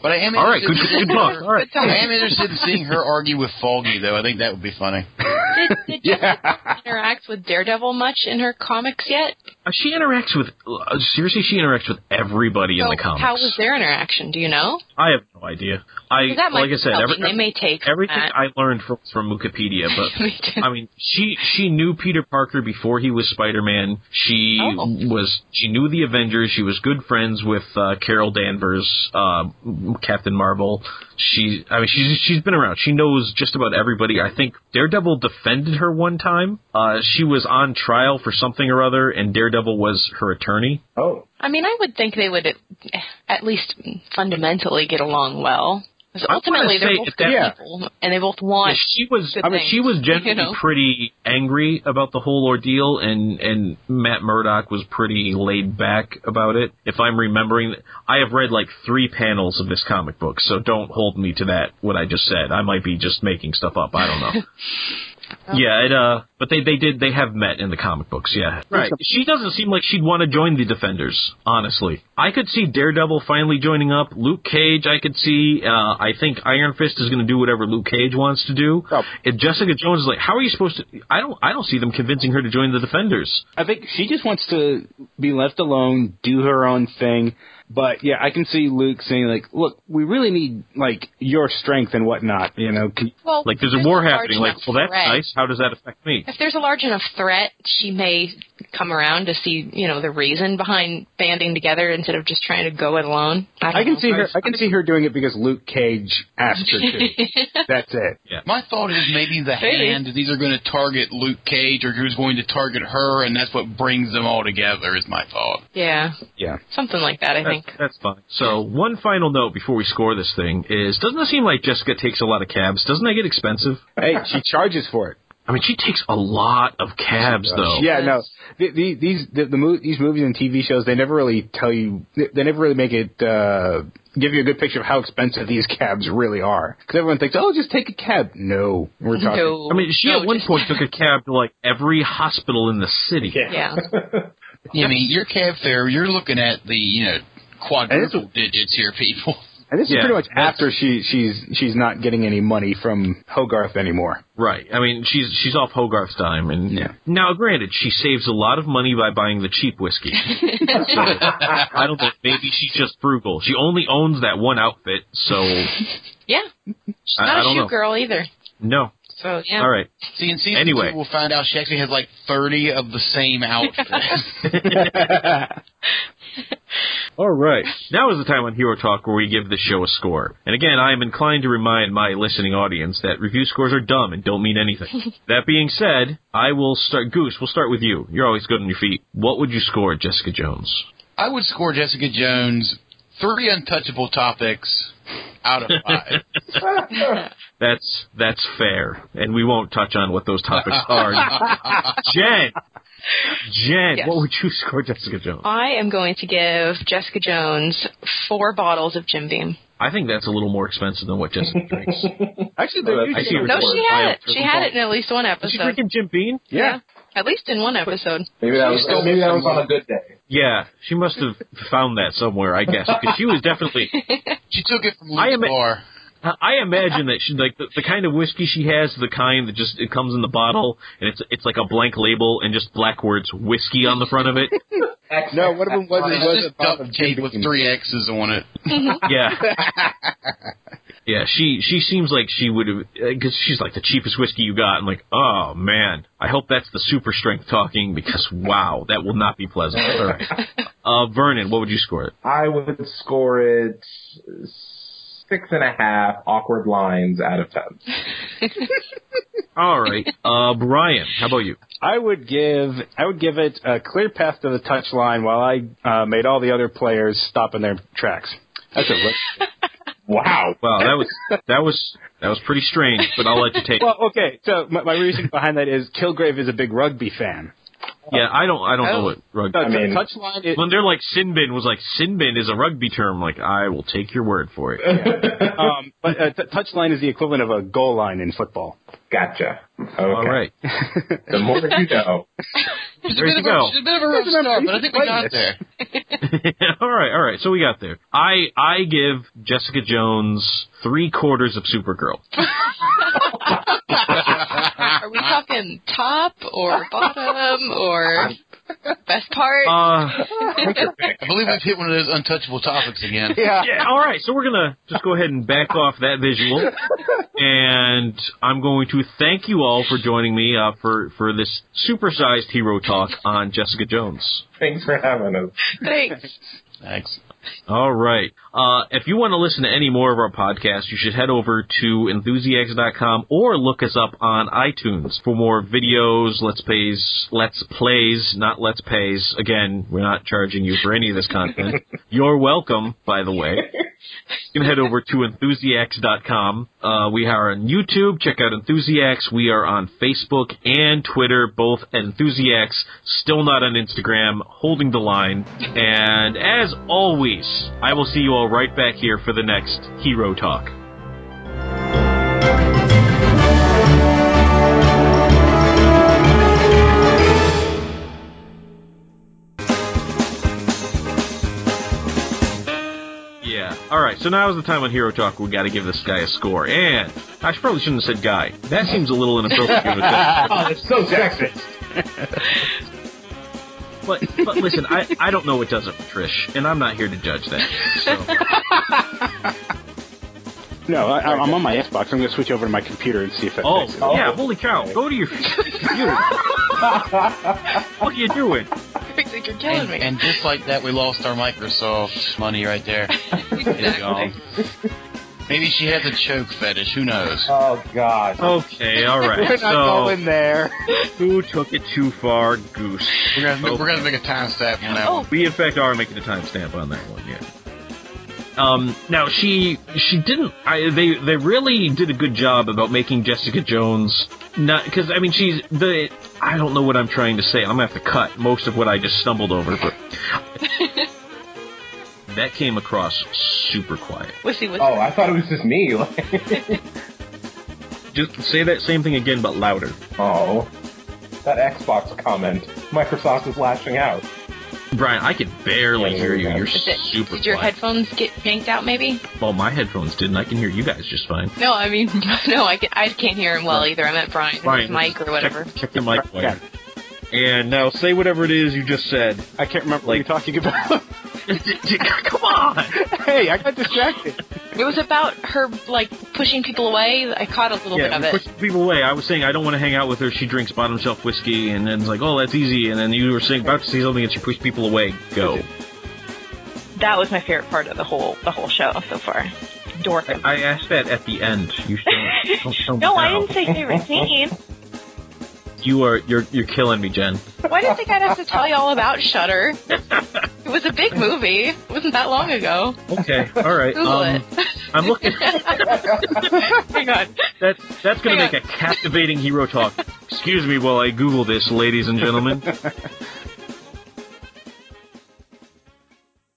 But I am All right, interested good- in good talk. All right. I am interested in seeing her argue with Foggy, though. I think that would be funny. Did, did Jessica interact with Daredevil much in her comics yet? Uh, she interacts with uh, seriously. She interacts with everybody in the comics. How was their interaction? Do you know? I have no idea. I 'Cause that might like I said, help every, me. They may take everything that. I learned from from Wikipedia, but I mean, she she knew Peter Parker before he was Spider Man. She Oh. was she knew the Avengers. She was good friends with uh, Carol Danvers, uh, Captain Marvel. She I mean she's she's been around. She knows just about everybody. I think Daredevil defended her one time. Uh, she was on trial for something or other, and Daredevil was her attorney. Oh, I mean, I would think they would at- at least fundamentally get along well. 'Cause ultimately, they're both good Yeah. people, and they both want. Yeah, she was. I mean, things, she was generally you know? pretty angry about the whole ordeal, and and Matt Murdock was pretty laid back about it. If I'm remembering, I have read like three panels of this comic book, so don't hold me to that. What I just said, I might be just making stuff up. I don't know. Yeah, it, uh, but they they did they have met in the comic books. Yeah, right. She doesn't seem like she'd want to join the Defenders. Honestly, I could see Daredevil finally joining up. Luke Cage, I could see. Uh, I think Iron Fist is going to do whatever Luke Cage wants to do. Oh. If Jessica Jones is like, how are you supposed to? I don't I don't see them convincing her to join the Defenders. I think she just wants to be left alone, do her own thing. But yeah, I can see Luke saying like, "Look, we really need like your strength and whatnot." You know, can, well, Like, there's a war large happening. Like, well, that's threat- nice. How does that affect me? If there's a large enough threat, she may come around to see, you know, the reason behind banding together instead of just trying to go it alone. I, I can know. see her. I can see her doing it because Luke Cage asked her to. That's it. My thought is maybe the Maybe. hand is either going to target Luke Cage or who's going to target her, and that's what brings them all together. Is my thought. Yeah, Yeah. something like that. I think. That's, that's fine. So one final note before we score this thing is: doesn't it seem like Jessica takes a lot of cabs? Doesn't that get expensive? Hey, she charges for it. I mean, she takes a lot of cabs, though. Yeah, no. The, the, these the, the mo- these movies and TV shows they never really tell you. They, they never really make it uh, give you a good picture of how expensive these cabs really are. Because everyone thinks, oh, just take a cab. No, we're talking. No, I mean, she no, at one just- point took a cab to like every hospital in the city. Yeah. I mean, your cab fare, you're looking at the you know quadruple digits here, people. And this Yeah, is pretty much after she she's she's not getting any money from Hogarth anymore. Right. I mean, she's she's off Hogarth's dime, and Yeah. now, granted, she saves a lot of money by buying the cheap whiskey. so I don't know. Maybe she's just frugal. She only owns that one outfit, so Yeah. She's I- not I a don't shoe know. girl either. no. So yeah. All right. See, in season Anyway. two, we'll find out she actually has like 30 of the same outfit. All right. Now is the time on Hero Talk where we give the show a score. And again, I am inclined to remind my listening audience that review scores are dumb and don't mean anything. that being said, I will start. Goose, we'll start with you. You're always good on your feet. What would you score Jessica Jones? I would score Jessica Jones three untouchable topics out of five. That's that's fair, and we won't touch on what those topics are. Jen, Jen, Yes. what would you score Jessica Jones? I am going to give Jessica Jones four bottles of Jim Beam. I think that's a little more expensive than what Jessica drinks. Actually, I see usually- No, Report she had bio it. She had it in at least one Is she episode. drinking Jim Beam? yeah. At least in one episode. maybe that was maybe that was on a good day. Yeah, she must have found that somewhere, I guess, because she was definitely. She took it from I Luke's am- bar. I imagine that she like the, the kind of whiskey she has, the kind that just it comes in the bottle and it's it's like a blank label and just black words whiskey on the front of it. No, one of them was it was a bottle duct of tape with three X's on it. Yeah. Yeah, she she seems like she would have because she's like the cheapest whiskey you got. I'm like, oh man, I hope that's the super strength talking because wow, that will not be pleasant. All right, uh, Vernon, what would you score it? I would score it six and a half awkward lines out of ten. All right, uh, Brian, how about you? I would give I would give it a clear path to the touchline while I uh, made all the other players stop in their tracks. That's a look. Wow. Wow, that was that was that was pretty strange, but I'll let you take. it. well, okay. So my, my reason behind that is Kilgrave is a big rugby fan. Yeah, I don't I don't know what rugby. I mean- touchline is When they're like Sinbin was like Sinbin is a rugby term. Like I will take your word for it. um, but uh, t- touchline is the equivalent of a goal line in football. Gotcha. Okay. All right. The more you know. She's a bit of go. a, she's a bit of a rough start, but I think we got there. all right, all right. So we got there. I I give Jessica Jones three quarters of Supergirl. Are we talking top or bottom or best part? Uh, I believe we've hit one of those untouchable topics again. Yeah. yeah. All right. So we're gonna just go ahead and back off that visual, and I'm going to thank you all for joining me uh, for for this supersized hero talk on Jessica Jones. Thanks for having us. Thanks. Thanks. All right. Uh, if you want to listen to any more of our podcasts, you should head over to enthusiasts.com or look us up on iTunes for more videos, let's plays, let's plays, not let's pays. Again, we're not charging you for any of this content. You're welcome, by the way. You can head over to enthusiasts.com. Uh, we are on YouTube. Check out Enthusiasts. We are on Facebook and Twitter, both at Enthusiasts. Still not on Instagram. Holding the line. And as always, I will see you all right back here for the next Hero Talk. All right. So now is the time on Hero Talk. We got to give this guy a score. And I probably shouldn't have said guy. That seems a little inappropriate. Oh, that's so sexist. But but listen, I I don't know what does it for Trish, and I'm not here to judge that. So. No, I, I'm on my Xbox. I'm going to switch over to my computer and see if that Oh fixes yeah! Holy cow! Go to your computer. what are you doing? Like you're killing And, me. and just like that, we lost our Microsoft money right there. It's. Maybe she has a choke fetish. Who knows? Oh God. Okay, all right. We're not so going there. who took it too far? Goose. We're gonna we're gonna make a timestamp on that Oh. one. We in fact are making a timestamp on that one. Yeah. Um, now she she didn't. I, they they really did a good job about making Jessica Jones not because I mean she's the I don't know what I'm trying to say. I'm gonna have to cut most of what I just stumbled over, but that came across super quiet. Wissy, wissy. Oh, I thought it was just me. Just say that same thing again, but louder. oh, that Xbox comment. Microsoft is lashing out. Brian, I could barely hear you. You're Is it- super did your quiet. headphones get yanked out? Maybe. well, my headphones didn't. I can hear you guys just fine. No, I mean, no, I, can, I can't hear him well either. I meant Brian, Brian, his mic or whatever. Check, check the mic Yeah. And now say whatever it is you just said. I can't remember Like- what you're talking about. Come on! hey, I got distracted. It was about her like pushing people away. I caught a little Yeah, bit we of push it. people away. I was saying I don't want to hang out with her. She drinks bottom shelf whiskey, and then it's like, oh, that's easy. And then you were saying about to say something, and she pushed people away. Go. That was my favorite part of the whole the whole show so far. Dorcas. I asked that at the end. You don't, don't tell me no, I didn't say favorite scene. You are you're you're killing me, Jen. Why did you think I'd have to tell you all about Shutter? It was a big movie. It wasn't that long ago. Okay, all right. Google Um, it. I'm looking. Hang on. That that's gonna Hang make a captivating hero talk. Excuse me while I Google this, ladies and gentlemen.